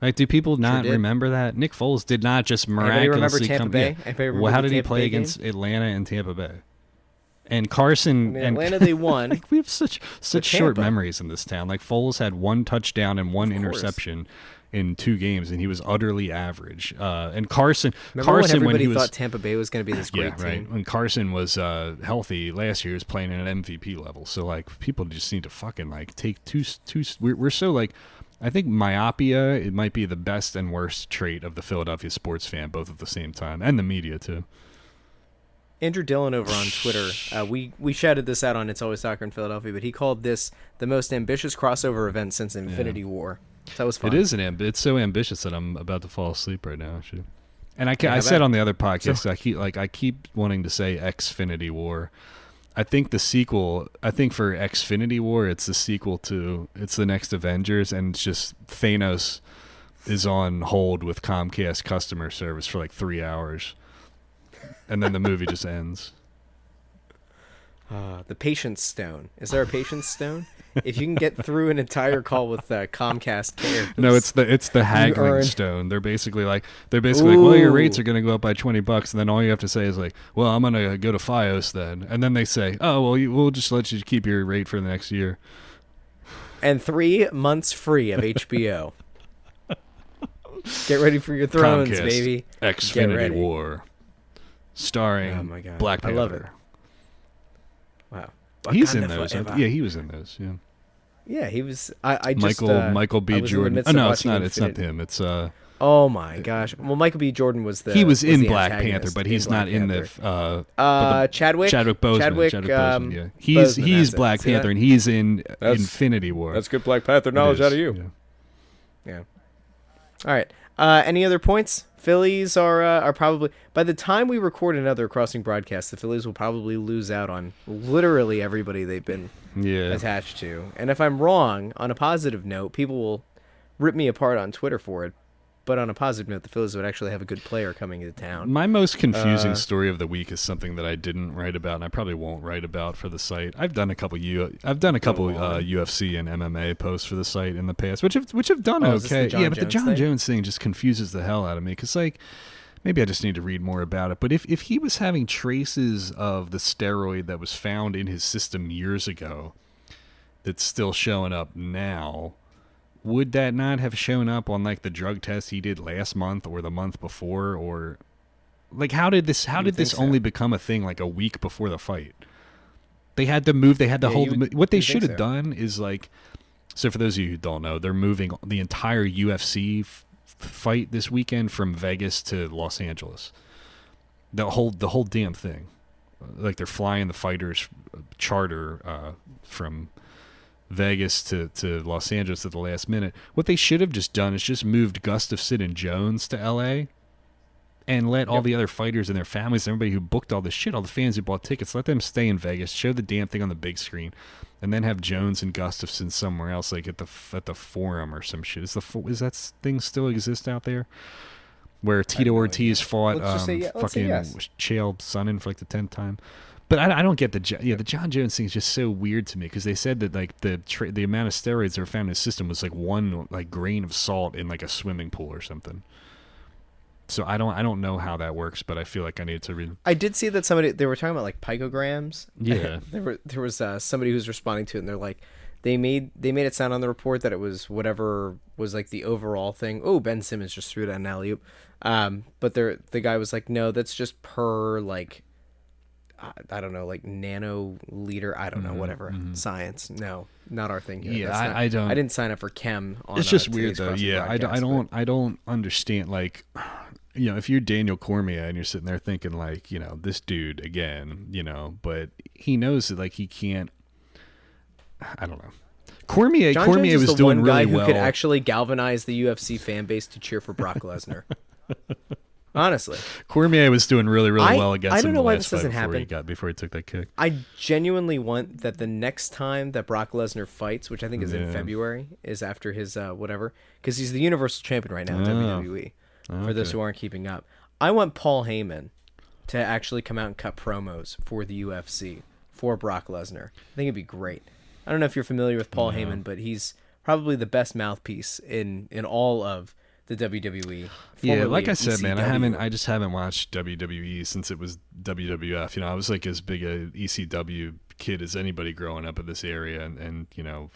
Like, do people not did. remember that Nick Foles did not just Anybody remember miraculously Tampa come? Bay? Yeah. Remember Well, how did he play Bay against Atlanta and Tampa Bay? And Carson I mean, and Atlanta they won. like we have such such short memories in this town. Like Foles had one touchdown and one Of course. interception in two games, and he was utterly average. Uh, and Carson, Remember Carson when everybody he was thought Tampa Bay was going to be this great yeah, right. team? When Carson was uh, healthy last year, he was playing at an MVP level. So like, people just need to fucking like take two two. We're, we're so like, I think myopia. It might be the best and worst trait of the Philadelphia sports fan, both at the same time, and the media too. Andrew Dillon over on Twitter, uh, we we shouted this out on It's Always Soccer in Philadelphia, but he called this the most ambitious crossover event since Infinity War. That was fun. It is an amb- It's so ambitious that I'm about to fall asleep right now. Actually. And I, ca- Yeah, I how said on the other podcast, I keep like I keep wanting to say Xfinity War. I think the sequel. I think for Xfinity War, it's the sequel to it's the next Avengers, and it's just Thanos is on hold with Comcast customer service for like three hours, and then the movie just ends. Uh, the patience stone. Is there a patience stone? if you can get through an entire call with uh, Comcast care. No, it's the it's the haggling earn- stone. They're basically like they're basically like, well, your rates are going to go up by twenty bucks, and then all you have to say is like, well, I'm going to go to FiOS then, and then they say, oh, well, you, we'll just let you keep your rate for the next year. and three months free of HBO. Get ready for your thrones, Comcast baby. Xfinity. War, starring Oh my God. Black I Panther. love it. Wow. He's in those. Yeah, he was in those. Yeah, Yeah, he was. I, I just Michael uh, Michael I B. was the Jordan. Oh no, it's not. It's not him. It's uh, Oh my gosh. Well, Michael B. Jordan was the. he was, in Black Panther, but he's not in the uh, Uh, Chadwick. Chadwick Boseman. Chadwick, Chadwick um, Boseman. Yeah, he's Boseman, he's. Black that? Panther, and he's in That's- Infinity War. That's good Black Panther It is, yeah. Yeah. All right. Uh, any other points? Phillies are uh, are probably by the time we record another crossing broadcast, the Phillies will probably lose out on literally everybody they've been Yeah. attached to. And if I'm wrong, on a positive note, people will rip me apart on Twitter for it. But on a positive note, the Phillies would actually have a good player coming to town. My most confusing Uh, story of the week is something that I didn't write about, and I probably won't write about for the site. I've done a couple U, I've done a couple uh. UFC and MMA posts for the site in the past, which have which have done Oh, is this the okay. Yeah, but the Jon thing? Jones thing just confuses the hell out of me because like maybe I just need to read more about it. But if if he was having traces of the steroid that was found in his system years ago, that's still showing up now. Would that not have shown up on like the drug test he did last month or the month before or like how did this how You did this so. only become a thing like a week before the fight? They had to move. They had to Yeah, hold. would- what they should have so. done is like. So for those of you who don't know, they're moving the entire UFC f- fight this weekend from Vegas to Los Angeles. The whole the whole damn thing, like they're flying the fighters uh, charter uh, from Vegas to, to Los Angeles at the last minute. What they should have just done is just moved Gustafsson and Jones to LA and let all the other fighters and their families, everybody who booked all this shit, all the fans who bought tickets, let them stay in Vegas, show the damn thing on the big screen, and then have Jones and Gustafsson somewhere else, like at the at the Forum or some shit. Is the is that thing still exist out there? Where Tito Ortiz fought Let's just say um, say fucking yes. Chael Sonnen for like the tenth time. But I, I don't get the yeah the Jon Jones thing is just so weird to me because they said that like the tra- the amount of steroids that were found in his system was like one like grain of salt in like a swimming pool or something. So I don't I don't know how that works, but I feel like I need to read. I did see that somebody they were talking about like picograms. Yeah. there were there was uh, somebody who's responding to it, and they're like, they made they made it sound on the report that it was whatever was like the overall thing. Oh, Ben Simmons just threw it an alley oop. Um, but there the guy was like, no, that's just per like. I- I don't know, like nano liter. I don't know, whatever science. No, not our thing. Here. Mm-hmm, Yeah, I- not- I don't- I didn't sign up for chem. On, it's uh, just weird though. Yeah, I, d- I don't I don't understand like you know if you're Daniel Cormier and you're sitting there thinking like you know this dude again you know but he knows that like he can't. I don't know. Cormier John Cormier Jones was the doing one really guy who well. could actually galvanize the UFC fan base to cheer for Brock Lesnar. Honestly, Cormier was doing really, really I- well against I don't know why this doesn't before he happen. got before he took that kick. I genuinely want that the next time that Brock Lesnar fights, which I think is in February, is after his uh, whatever, because he's the Universal Champion right now in Oh. WWE. For those who aren't keeping up, I want Paul Heyman to actually come out and cut promos for the UFC for Brock Lesnar. I think it'd be great. I don't know if you're familiar with Paul Heyman, but he's probably the best mouthpiece in in all of the WWE. Yeah, like I said, man, I haven't. I just haven't watched WWE since it was WWF. You know, I was like as big a ECW kid as anybody growing up in this area, and, and you know,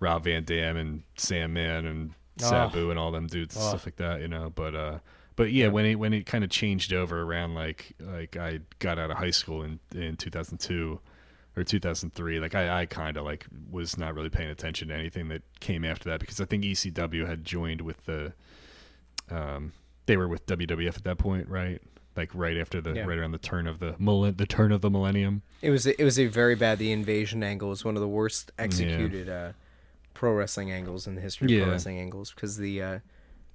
Rob Van Dam and Sandman and Sabu and all them dudes and Oh. stuff like that. You know, but uh, but yeah, when it when it kind of changed over around like like I got out of high school in in 2002 or 2003 like i, I kind of like was not really paying attention to anything that came after that because i think ecw had joined with the um they were with wwf at that point right like right after the Yeah. right around the turn of the the turn of the millennium It was it was a very bad. The invasion angle was one of the worst executed uh, pro wrestling angles in the history of Yeah. pro wrestling angles because the uh,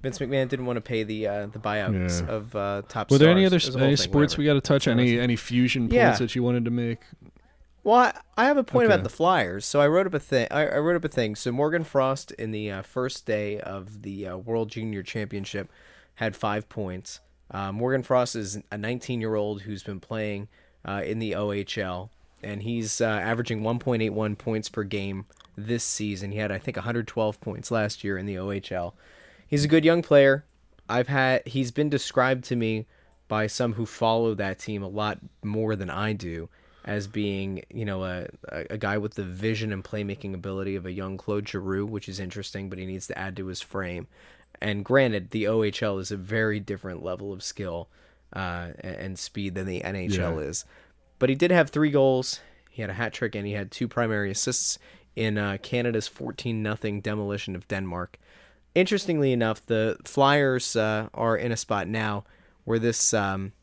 Vince McMahon didn't want to pay the uh, the buyouts Yeah. of uh, top. Were there any other It was a any thing, sports we got to touch? Any any fusion points Yeah. that you wanted to make? Well, I, have a point Okay. about the Flyers. So I wrote up a thing. I, I wrote up a thing. So Morgan Frost in the uh, first day of the uh, World Junior Championship had five points. Uh, Morgan Frost is a 19 year old who's been playing uh, in the OHL, and he's uh, averaging 1.81 points per game this season. He had I think 112 points last year in the OHL. He's a good young player. I've had he's been described to me by some who follow that team a lot more than I do as being, you know, a, a, guy with the vision and playmaking ability of a young Claude Giroux, which is interesting, but he needs to add to his frame. And granted, the OHL is a very different level of skill uh, and, and speed than the NHL Yeah. is. But he did have three goals. He had a hat trick and he had two primary assists in uh, Canada's 14 0 demolition of Denmark. Interestingly enough, the Flyers uh, are in a spot now where this, um,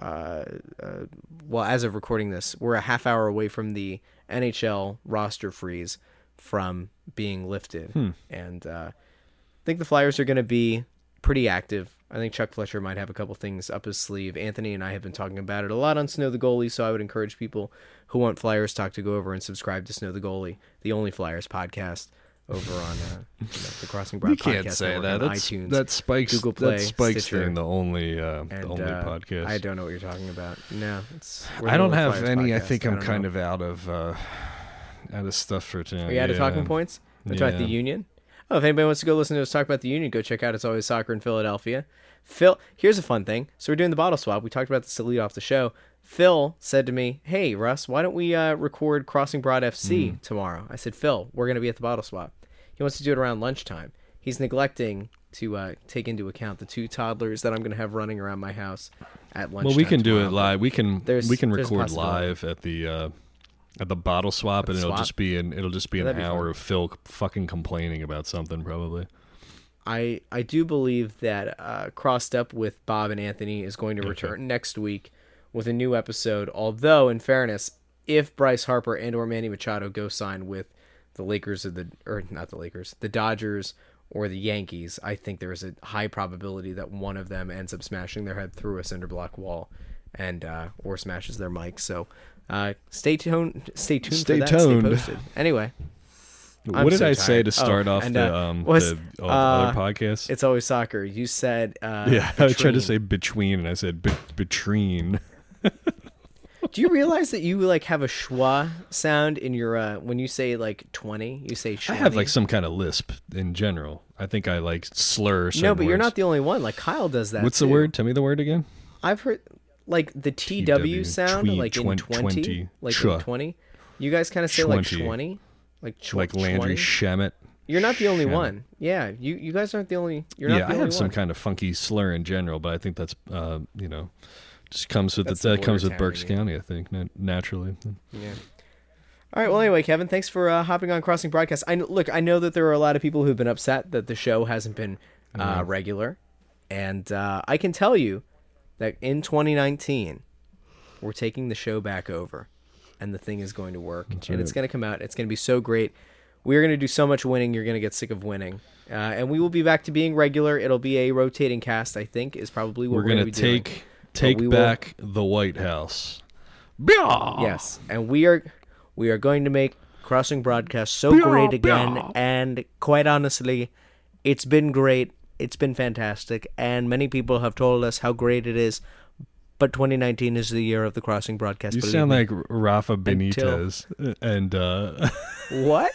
uh, uh, well, as of recording this, we're a half hour away from the NHL roster freeze from being lifted. And uh, I think the Flyers are going to be pretty active. I think Chuck Fletcher might have a couple things up his sleeve. Anthony and I have been talking about it a lot on Snow the Goalie, so I would encourage people who want Flyers talk to go over and subscribe to Snow the Goalie, the only Flyers podcast over on uh, you know, the Crossing Broad You can't say that. That's iTunes. that spikes Google Play, that spikes Stitcher, thing. The only uh, the only uh, podcast. I don't know what you're talking about. No, it's. I don't have Flyers any. I think I'm don't kind know. of out of uh, out of stuff for tonight. Are you out of talking points? Let's about the Union. Oh, if anybody wants to go listen to us talk about the Union, go check out It's Always Soccer in Philadelphia. Phil, here's a fun thing. So we're doing the bottle swap. We talked about this to lead off the show. Phil said to me, "Hey Russ, why don't we uh, record Crossing Broad FC Hmm. tomorrow?" I said, "Phil, we're going to be at the bottle swap." He wants to do it around lunchtime. He's neglecting to uh, take into account the two toddlers that I'm going to have running around my house at lunchtime. Well, we can do it live. We can There's- we can record live at the uh, at the bottle swap, At and it'll swap? just be an it'll just be Yeah, an be hour fun. of Phil fucking complaining about something probably. I I do believe that uh, Crossed Up with Bob and Anthony is going to Okay. return next week with a new episode. Although, in fairness, if Bryce Harper and or Manny Machado go sign with the Lakers or the or not the Lakers, the Dodgers or the Yankees, I think there is a high probability that one of them ends up smashing their head through a cinder block wall and uh, or smashes their mic. So. Uh, stay tuned. Stay tuned. Stay for that. tuned. Stay posted. Anyway, I'm what did so I say to start Oh, off and, the uh, um was- the, uh, other podcasts? it's always soccer. You said. Uh, yeah, I tried to say between, and I said be- between. Do you realize that you like have a schwa sound in your uh when you say like twenty? You say schwa. I have like some kind of lisp in general. I think I like slur. no, but you're not the only one. Like Kyle does that. What's the word? Tell me the word again. I've heard like the TW TW, sound, twen- like in twenty, 20, like chwa. in twenty. You guys kind of say like 20. twenty, like chw- like Landry 20? Shamet. You're not the only Shamet. one. Yeah, you you guys aren't the only. You're not yeah, I have some kind of funky slur in general, but I think that's uh, you know just comes with the, the that comes with Berks town, County. I think naturally. Yeah. All right. Well, anyway, Kevin, thanks for uh, hopping on Crossing Broadcast. I look. I know that there are a lot of people who've been upset that the show hasn't been uh, Mhm. regular, and uh, I can tell you that in 2019, we're taking the show back over, and the thing is going to work, That's and it's going to come out. It's going to be so great. We're going to do so much winning. You're going to get sick of winning, uh, and we will be back to being regular. It'll be a rotating cast. I think is probably what We're we're, gonna take. doing. Take will- back the White House. Blah! Yes, and we are we are going to make Crossing Broadcast so great again. And quite honestly, it's been great. It's been fantastic, and many people have told us how great it is. But 2019 is the year of the Crossing Broadcast. You sound me. like Rafa Until- Benitez, and uh, what?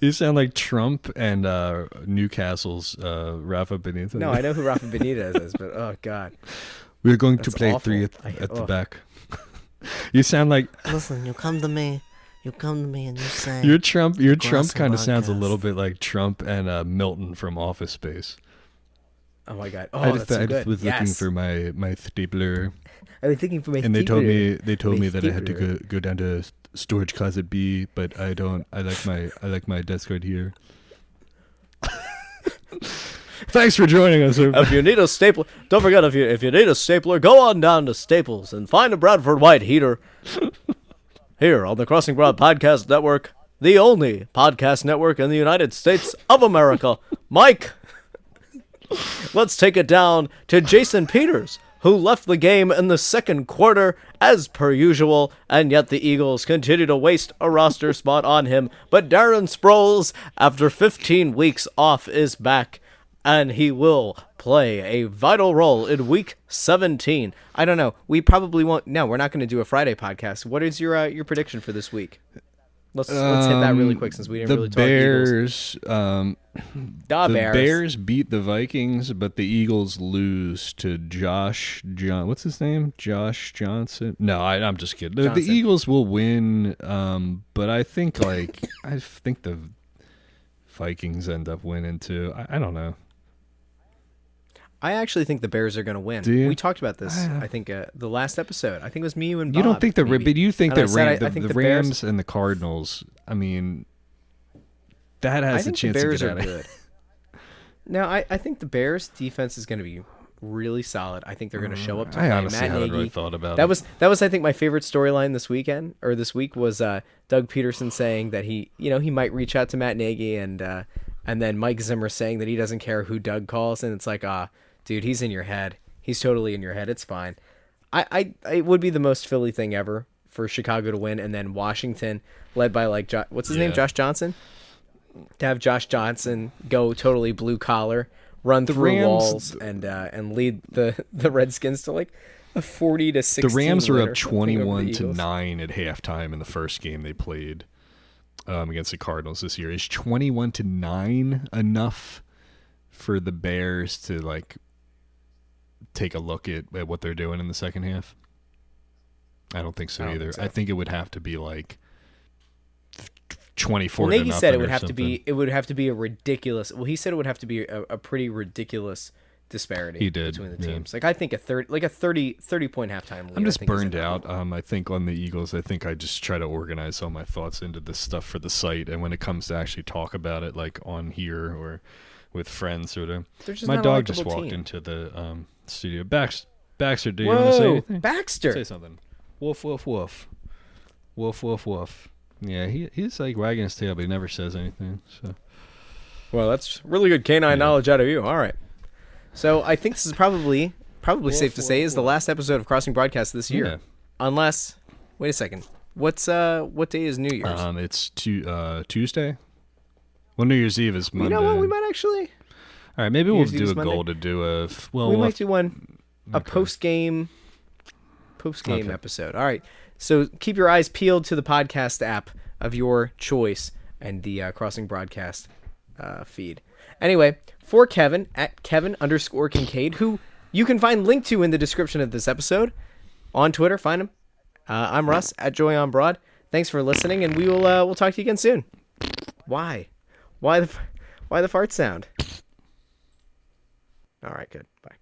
you sound like Trump and uh, Newcastle's uh, Rafa Benitez. no, I know who Rafa Benitez is, but oh god, We're going to play awful. three at, I- at the ugh. back. you sound like Listen, you come to me, you come to me and you say, your Trump. Your Trump kind of sounds a little bit like Trump and uh, Milton from Office Space. oh my god, oh I that's just, so I good. just was looking yes. for my my stapler, I was thinking for my and they told me they told me that I had to go, go down to storage closet B, but I don't. I like my I like my desk right here. Thanks for joining us. If you need a stapler, don't forget if you if you need a stapler, go on down to Staples and find a Bradford White heater. Here on the Crossing Broad Podcast Network, the only podcast network in the United States of America. Mike, let's take it down to Jason Peters, who left the game in the second quarter as per usual, and yet the Eagles continue to waste a roster spot on him. But Darren Sproles, after 15 weeks off, is back. And he will play a vital role in week 17. I don't know. We probably won't. No, we're not going to do a Friday podcast. What is your uh, your prediction for this week? Let's let's hit that really Um, quick since we didn't the really talk Eagles. Bears, um, Da the Bears. Bears. beat the Vikings, but the Eagles lose to Josh John. What's his name? Josh Johnson. No, I, I'm just kidding. The, the Eagles will win, um, but I think like I think the Vikings end up winning too. I, I don't know. I actually think the Bears are going to win. Do you? We talked about this. Ah. I think uh, the last episode. I think it was me, you, and you don't think the maybe. but you think that Ram, I- the, I think the the Bears- Rams and the Cardinals? I mean, that has I a think the chance Bears to are get out good. no, I, I think the Bears defense is going to be really solid. I think they're going to show up to I play. honestly Matt haven't Nagy. really thought about that it. was that was I think my favorite storyline this weekend or this week was uh, Doug Pederson saying that he you know he might reach out to Matt Nagy and uh, and then Mike Zimmer saying that he doesn't care who Doug calls and it's like ah dude he's in your head. He's totally in your head. It's fine. I, I it would be the most Philly thing ever for Chicago to win and then Washington led by like jo- what's his name? Josh Johnson? To have Josh Johnson go totally blue collar run through Rams- walls and uh, and lead the the Redskins to like a 40 to the Rams were up or something over the 21 to 9 at halftime in the first game they played um, against the Cardinals this year. Is 21 to 9 enough for the Bears to like take a look at, at what they're doing in the second half? I don't think so I don't either. think so. I think it would have to be like 24 Well, to Nagy said it would have to be it would have to be a ridiculous. Well, he said it would have to be a, a pretty ridiculous disparity He did, between the yeah. teams. Like I think a third like a 30 30 point halftime lead. I'm just burned out. Um, I think on the Eagles, I think I just try to organize all my thoughts into this stuff for the site, and when it comes to actually talk about it, like on here or with friends, sort of. My dog just walked team. into the um, studio. Bax, Baxter, do you want to say Whoa, anything? Baxter. Say something. Woof, woof, woof. Woof, woof, woof. Yeah, he he's like wagging his tail, but he never says anything. So Well, that's really good canine Yeah. knowledge out of you. All right. So I think this is probably probably Woof, safe to say woof, is the last episode of Crossing Broadcast this year. Yeah. Unless, wait a second. What's uh what day is New Year's? um, it's tu- uh, Tuesday. Well, New Year's Eve is Monday. you know what? We might actually All right, maybe New we'll do a Monday? goal to do a. Well, we we'll might have- do one a okay. post game post game Okay. episode. All right. So keep your eyes peeled to the podcast app of your choice and the uh, Crossing Broadcast uh, feed. Anyway, for Kevin at Kevin underscore Kinkead, who you can find linked to in the description of this episode on Twitter. Find him. Uh, I'm Russ at Joy on Broad. Thanks for listening, and we will uh, we'll talk to you again soon. Why? Why the why the fart sound? All right, good. Bye.